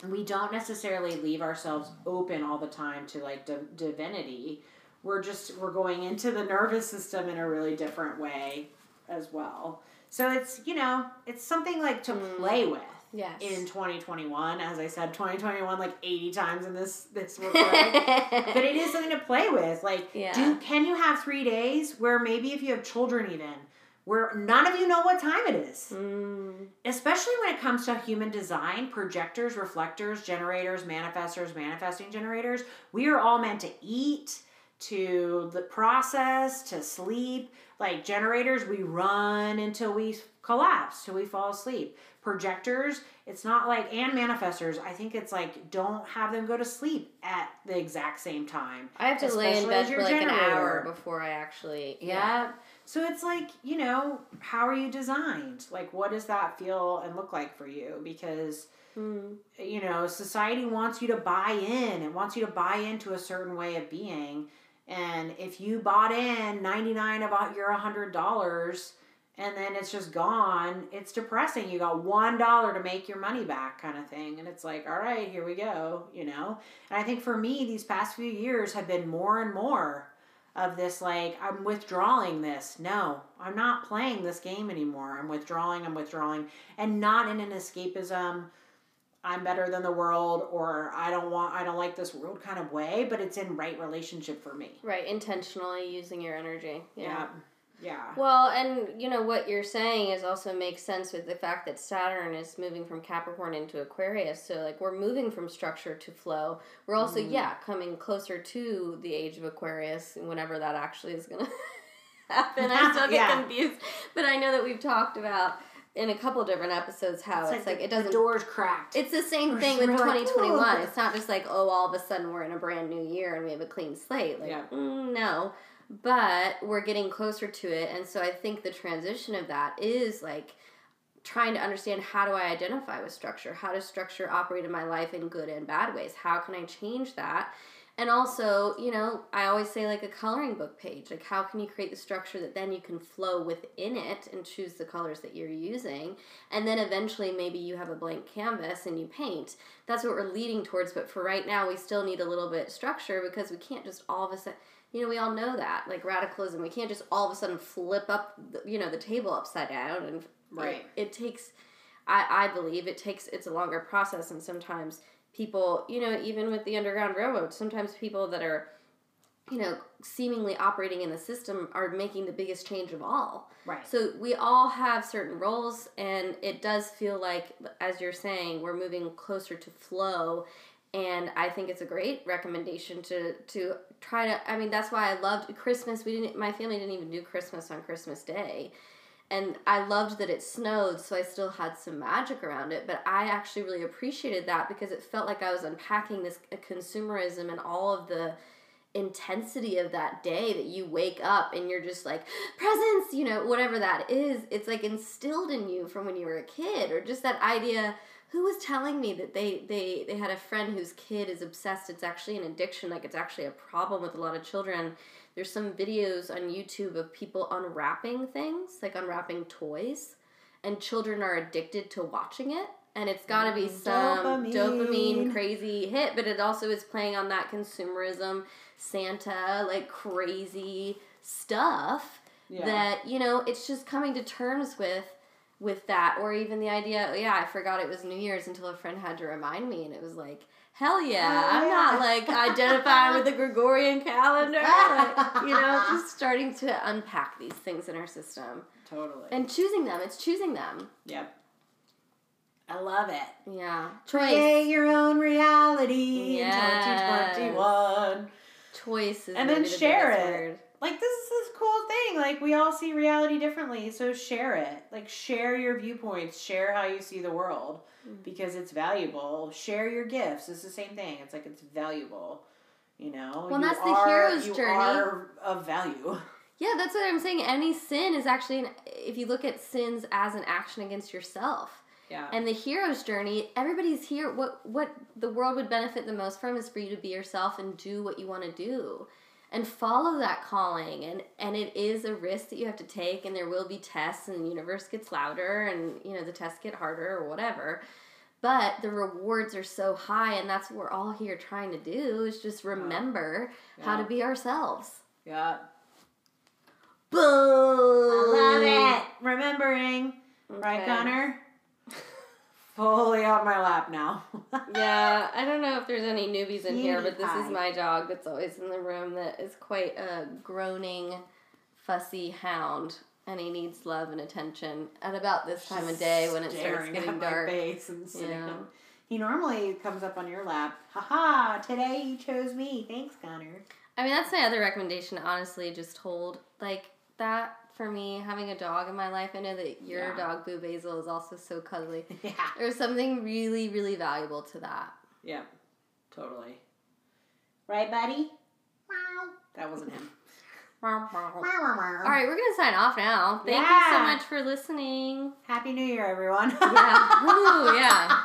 we don't necessarily leave ourselves open all the time to like divinity. We're just, we're going into the nervous system in a really different way as well. So it's, you know, it's something like to mm. play with. Yes. In 2021, as I said, 2021 like 80 times in this this (laughs) recording. but it is something to play with. Like, yeah. do can you have three days where maybe if you have children even where none of you know what time it is. Mm. Especially when it comes to human design, projectors, reflectors, generators, manifestors, manifesting generators, we are all meant to eat, to the process, to sleep. Like generators, we run until we collapse, till we fall asleep. Projectors, it's not like, and manifestors, I think it's like, don't have them go to sleep at the exact same time. I have to lay in bed for like generator. an hour before I actually. Yeah. yeah. So it's like, you know, how are you designed? Like, what does that feel and look like for you? Because. Mm. You know, society wants you to buy in. It wants you to buy into a certain way of being. And if you bought in 99 of your $100 and then it's just gone, it's depressing. You got $1 to make your money back kind of thing. And it's like, all right, here we go, you know? And I think for me, these past few years have been more and more of this like I'm withdrawing this. No, I'm not playing this game anymore. I'm withdrawing, I'm withdrawing and not in an escapism I'm better than the world or I don't want I don't like this world kind of way, but it's in right relationship for me. Right, intentionally using your energy. Yeah. yeah. Yeah. Well, and you know what you're saying is also makes sense with the fact that Saturn is moving from Capricorn into Aquarius. So like we're moving from structure to flow. We're also mm. yeah coming closer to the age of Aquarius, whenever that actually is gonna (laughs) happen. I (laughs) still get yeah. confused, but I know that we've talked about in a couple different episodes how it's, it's like, like, it doesn't the doors cracked. It's the same thing with 2021. It's not just like oh all of a sudden we're in a brand new year and we have a clean slate. Like yeah. mm, no, but we're getting closer to it, and so I think the transition of that is like trying to understand how do I identify with structure? How does structure operate in my life in good and bad ways? How can I change that? And also, you know, I always say like a coloring book page. Like, how can you create the structure that then you can flow within it and choose the colors that you're using? And then eventually, maybe you have a blank canvas and you paint. That's what we're leading towards. But for right now, we still need a little bit structure because we can't just all of a sudden, you know, we all know that. Like radicalism, we can't just all of a sudden flip up, the, you know, the table upside down. And right. it, it takes, I, I believe it takes, it's a longer process. And sometimes people, you know, even with the Underground Railroad, sometimes people that are, you know, seemingly operating in the system are making the biggest change of all. Right. So we all have certain roles, and it does feel like, as you're saying, we're moving closer to flow. And I think it's a great recommendation to to try to. I mean, that's why I loved Christmas. We didn't. My family didn't even do Christmas on Christmas Day and I loved that it snowed, so I still had some magic around it. But I actually really appreciated that because it felt like I was unpacking this uh, consumerism and all of the intensity of that day that you wake up and you're just like presents you know whatever that is it's like instilled in you from when you were a kid or just that idea who was telling me that they they they had a friend whose kid is obsessed it's actually an addiction like it's actually a problem with a lot of children there's some videos on youtube of people unwrapping things like unwrapping toys and children are addicted to watching it and it's got to be Mm, some dopamine. dopamine crazy hit but it also is playing on that consumerism santa like crazy stuff Yeah. that you know it's just coming to terms with with that or even the idea oh, yeah i forgot it was new year's until a friend had to remind me and it was like hell yeah Oh, i'm not like identifying with the gregorian calendar like, you know (laughs) just starting to unpack these things in our system totally. and choosing them it's choosing them yep. I love it. yeah choice Create your own reality Yes. in 2021. choice is And then maybe the share it. word. Like this is this cool thing. Like we all see reality differently, so share it. Like share your viewpoints, share how you see the world Mm. because it's valuable. Share your gifts. It's the same thing. It's like it's valuable. You know, Well, You that's the hero's you journey. Are of value. (laughs) Yeah, that's what I'm saying. Any sin is actually, an, if you look at sins as an action against yourself, Yeah. and the hero's journey, everybody's here. What what the world would benefit the most from is for you to be yourself and do what you want to do, and follow that calling. And and it is a risk that you have to take, and there will be tests, and the universe gets louder, and you know the tests get harder or whatever. But the rewards are so high, and that's what we're all here trying to do is just remember how to be ourselves. yeah. Boom! I love it. Remembering. Right, Okay. Fully on my lap now. (laughs) Yeah, I don't know if there's any newbies in here, but this is my dog that's always in the room that is quite a groaning, fussy hound, and he needs love and attention at about this time of day when it starts getting dark. face and sitting Yeah. He normally comes up on your lap. Haha, today you chose me. Thanks, Connor. I mean, that's my other recommendation. Honestly, just hold like that for me. Having a dog in my life, I know that your Yeah. dog Boo Basil is also so cuddly. (laughs) Yeah. There's something really, really valuable to that. Yeah, totally. Right, buddy? Wow. That wasn't him. (laughs) All right, we're gonna sign off now. Thank you so much for listening. Happy New Year, everyone. Yeah. (laughs) Woo, yeah.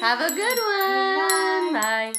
Have a good one. Bye.